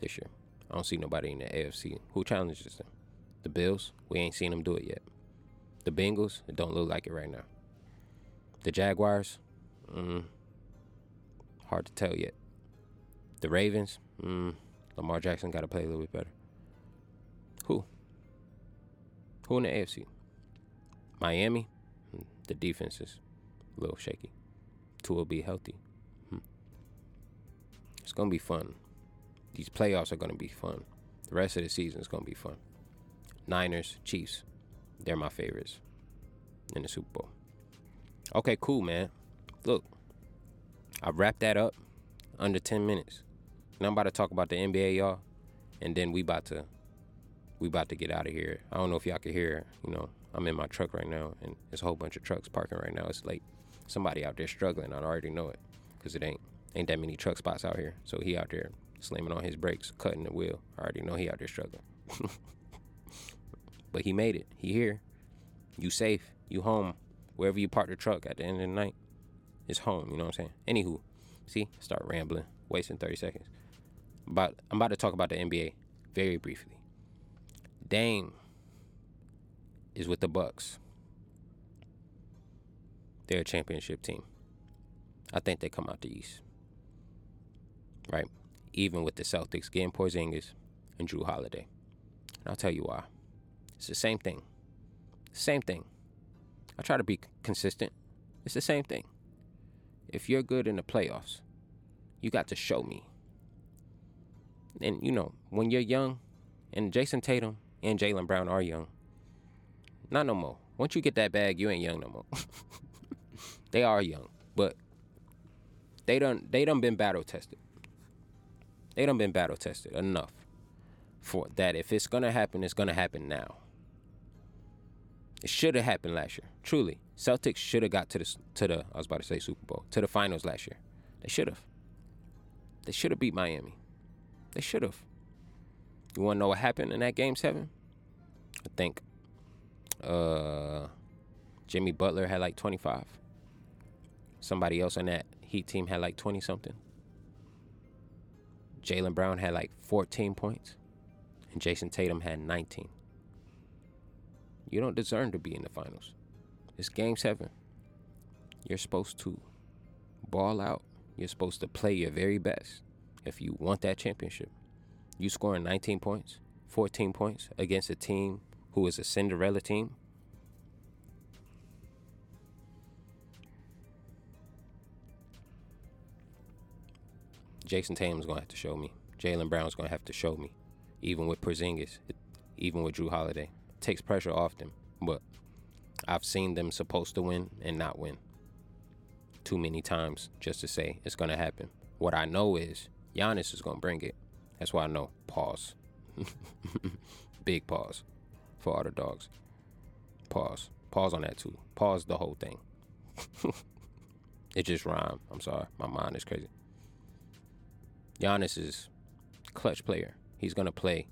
this year. I don't see nobody in the AFC who challenges them. The Bills, we ain't seen them do it yet. The Bengals, it don't look like it right now. The Jaguars, mm, hard to tell yet. The Ravens, mm, Lamar Jackson got to play a little bit better. Who? Who in the AFC? Miami, mm, the defense is a little shaky. Tua will be healthy. Hmm. It's gonna be fun. These playoffs are gonna be fun. The rest of the season is gonna be fun. Niners, Chiefs. They're my favorites in the Super Bowl. Okay, cool, man. Look, I wrapped that up under 10 minutes. Now I'm about to talk about the NBA, y'all, and then we about to we about to get out of here. I don't know if y'all can hear, you know, I'm in my truck right now, and there's a whole bunch of trucks parking right now. It's late. Somebody out there struggling. I already know it, cause it ain't ain't that many truck spots out here. So he out there slamming on his brakes, cutting the wheel. I already know he out there struggling. but he made it. He here. You safe. You home. Wherever you park the truck at the end of the night, it's home. You know what I'm saying? Anywho, see, start rambling, wasting 30 seconds. But I'm about to talk about the NBA very briefly. Dame is with the Bucks. They're a championship team. I think they come out the East. Right? Even with the Celtics getting Porzingis and Jrue Holiday. And I'll tell you why. It's the same thing. Same thing. I try to be consistent. It's the same thing. If you're good in the playoffs, you got to show me. And you know, when you're young, and Jayson Tatum and Jaylen Brown are young, not no more. Once you get that bag, you ain't young no more. they are young, but they done they done been battle tested. They done been battle tested enough for that. If it's gonna happen, it's gonna happen now. It should have happened last year. Truly, Celtics should have got to the to the I was about to say Super Bowl to the finals last year. They should have. They should have beat Miami. They should have. You want to know what happened in that game seven? I think uh, Jimmy Butler had like 25. Somebody else on that Heat team had like 20 something. Jaylen Brown had like 14 points, and Jayson Tatum had 19. You don't deserve to be in the finals. It's game seven. You're supposed to ball out. You're supposed to play your very best if you want that championship. You scoring 19 points, 14 points against a team who is a Cinderella team. Jayson Tatum's gonna have to show me. Jaylen Brown's gonna have to show me. Even with Porzingis, even with Jrue Holiday, it takes pressure off them. But I've seen them supposed to win and not win too many times just to say it's gonna happen. What I know is Giannis is gonna bring it. That's why I know. Pause. Big pause for all the dogs. Pause. Pause on that too. Pause the whole thing. it just rhymed. I'm sorry. My mind is crazy. Giannis is clutch player. He's gonna play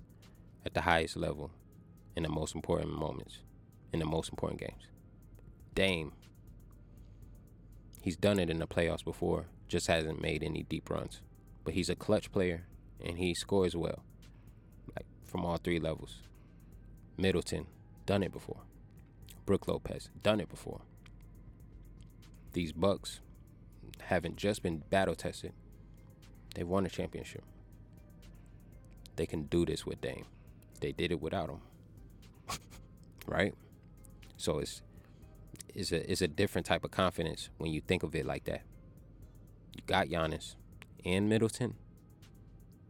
at the highest level in the most important moments, in the most important games. Dame. He's done it in the playoffs before, just hasn't made any deep runs. But he's a clutch player and he scores well. Like from all three levels. Middleton, done it before. Brook Lopez, done it before. These Bucks haven't just been battle tested. They've won a championship. They can do this with Dame. They did it without him. right? So it's it's a it's a different type of confidence when you think of it like that. You got Giannis and Middleton.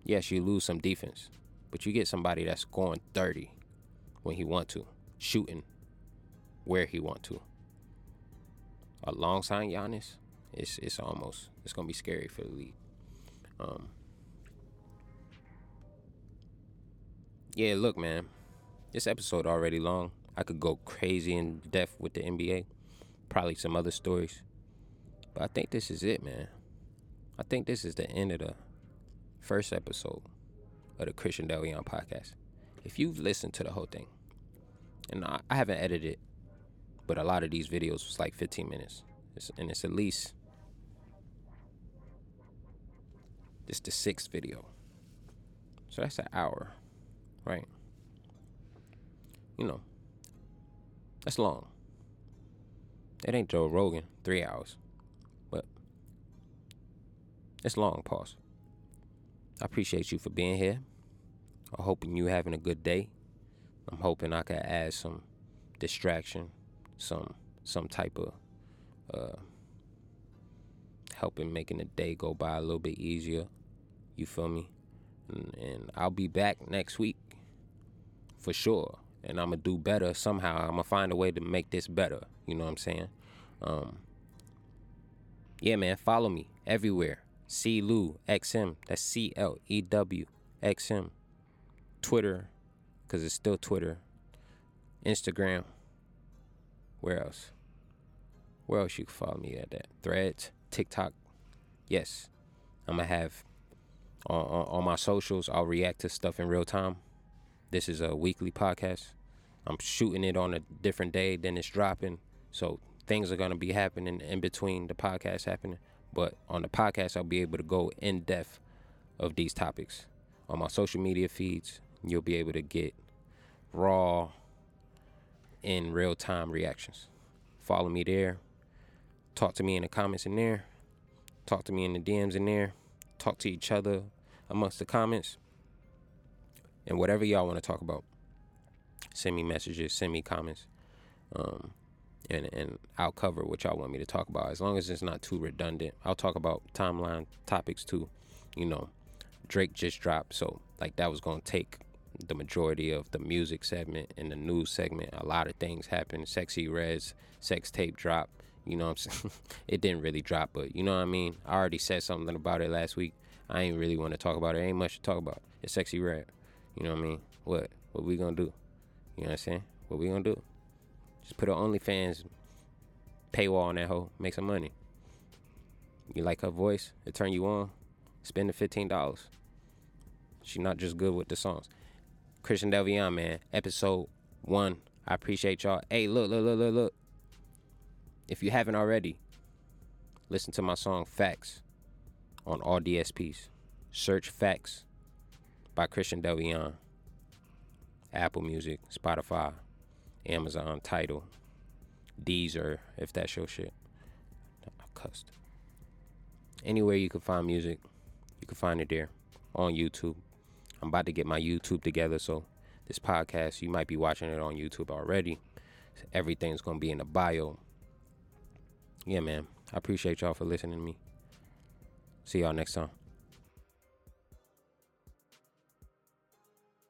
Yes, you lose some defense, but you get somebody that's scoring 30 when he want to, shooting where he want to. Alongside Giannis, it's it's almost it's gonna be scary for the league. Um, yeah, look, man, this episode already long. I could go crazy in depth with the NBA, probably some other stories, but I think this is it, man. I think this is the end of the first episode of the Christian Delvion podcast if you've listened to the whole thing, and I, I haven't edited, but a lot of these videos was like 15 minutes, it's, and it's at least this the sixth video, so that's an hour, right? You know, that's long. It ain't Joe Rogan, three hours, it's long. Pause. I appreciate you for being here. I'm hoping you having a good day. I'm hoping I can add some distraction, some some type of uh, helping making the day go by a little bit easier. You feel me? And, and I'll be back next week for sure. and I'm gonna do better somehow. I'm gonna find a way to make this better. You know what I'm saying? Um, yeah, man. Follow me everywhere. C Lew XM. That's C L E W X M. Twitter, cause it's still Twitter. Instagram. Where else? Where else you can follow me at that? Threads, TikTok. Yes, I'm gonna have on, on, on my socials. I'll react to stuff in real time. This is a weekly podcast. I'm shooting it on a different day than it's dropping, so things are gonna be happening in between the podcast happening. But on the podcast, I'll be able to go in depth of these topics. On my social media feeds, you'll be able to get raw, in real time reactions. Follow me there. Talk to me in the comments in there. Talk to me in the DMs in there. Talk to each other amongst the comments. And whatever y'all want to talk about, send me messages, send me comments. Um, and, and I'll cover what y'all want me to talk about. As long as it's not too redundant, I'll talk about timeline topics too. You know, Drake just dropped, so like that was gonna take the majority of the music segment and the news segment. A lot of things happened. Sexyy Red's sex tape drop. You know what I'm saying? it didn't really drop, but you know what I mean? I already said something about it last week. I ain't really want to talk about it. Ain't much to talk about. It's Sexyy Red. You know what I mean? What? What we gonna do? You know what I'm saying? What we gonna do? Just put an OnlyFans paywall on that hoe. Make some money. You like her voice? It turn you on? Spend the fifteen dollars. She not just good with the songs. Christian Delvion, man. Episode one. I appreciate y'all. Hey, look, look, look, look, look. If you haven't already, listen to my song Facts on all DSPs. Search Facts by Christian Delvion. Apple Music, Spotify, Amazon, Tidal, Deezer, if that's your shit. I cussed. Anywhere you can find music, you can find it there on YouTube. I'm about to get my YouTube together, so this podcast, you might be watching it on YouTube already. Everything's gonna be in the bio. Yeah, man. I appreciate y'all for listening to me. See y'all next time.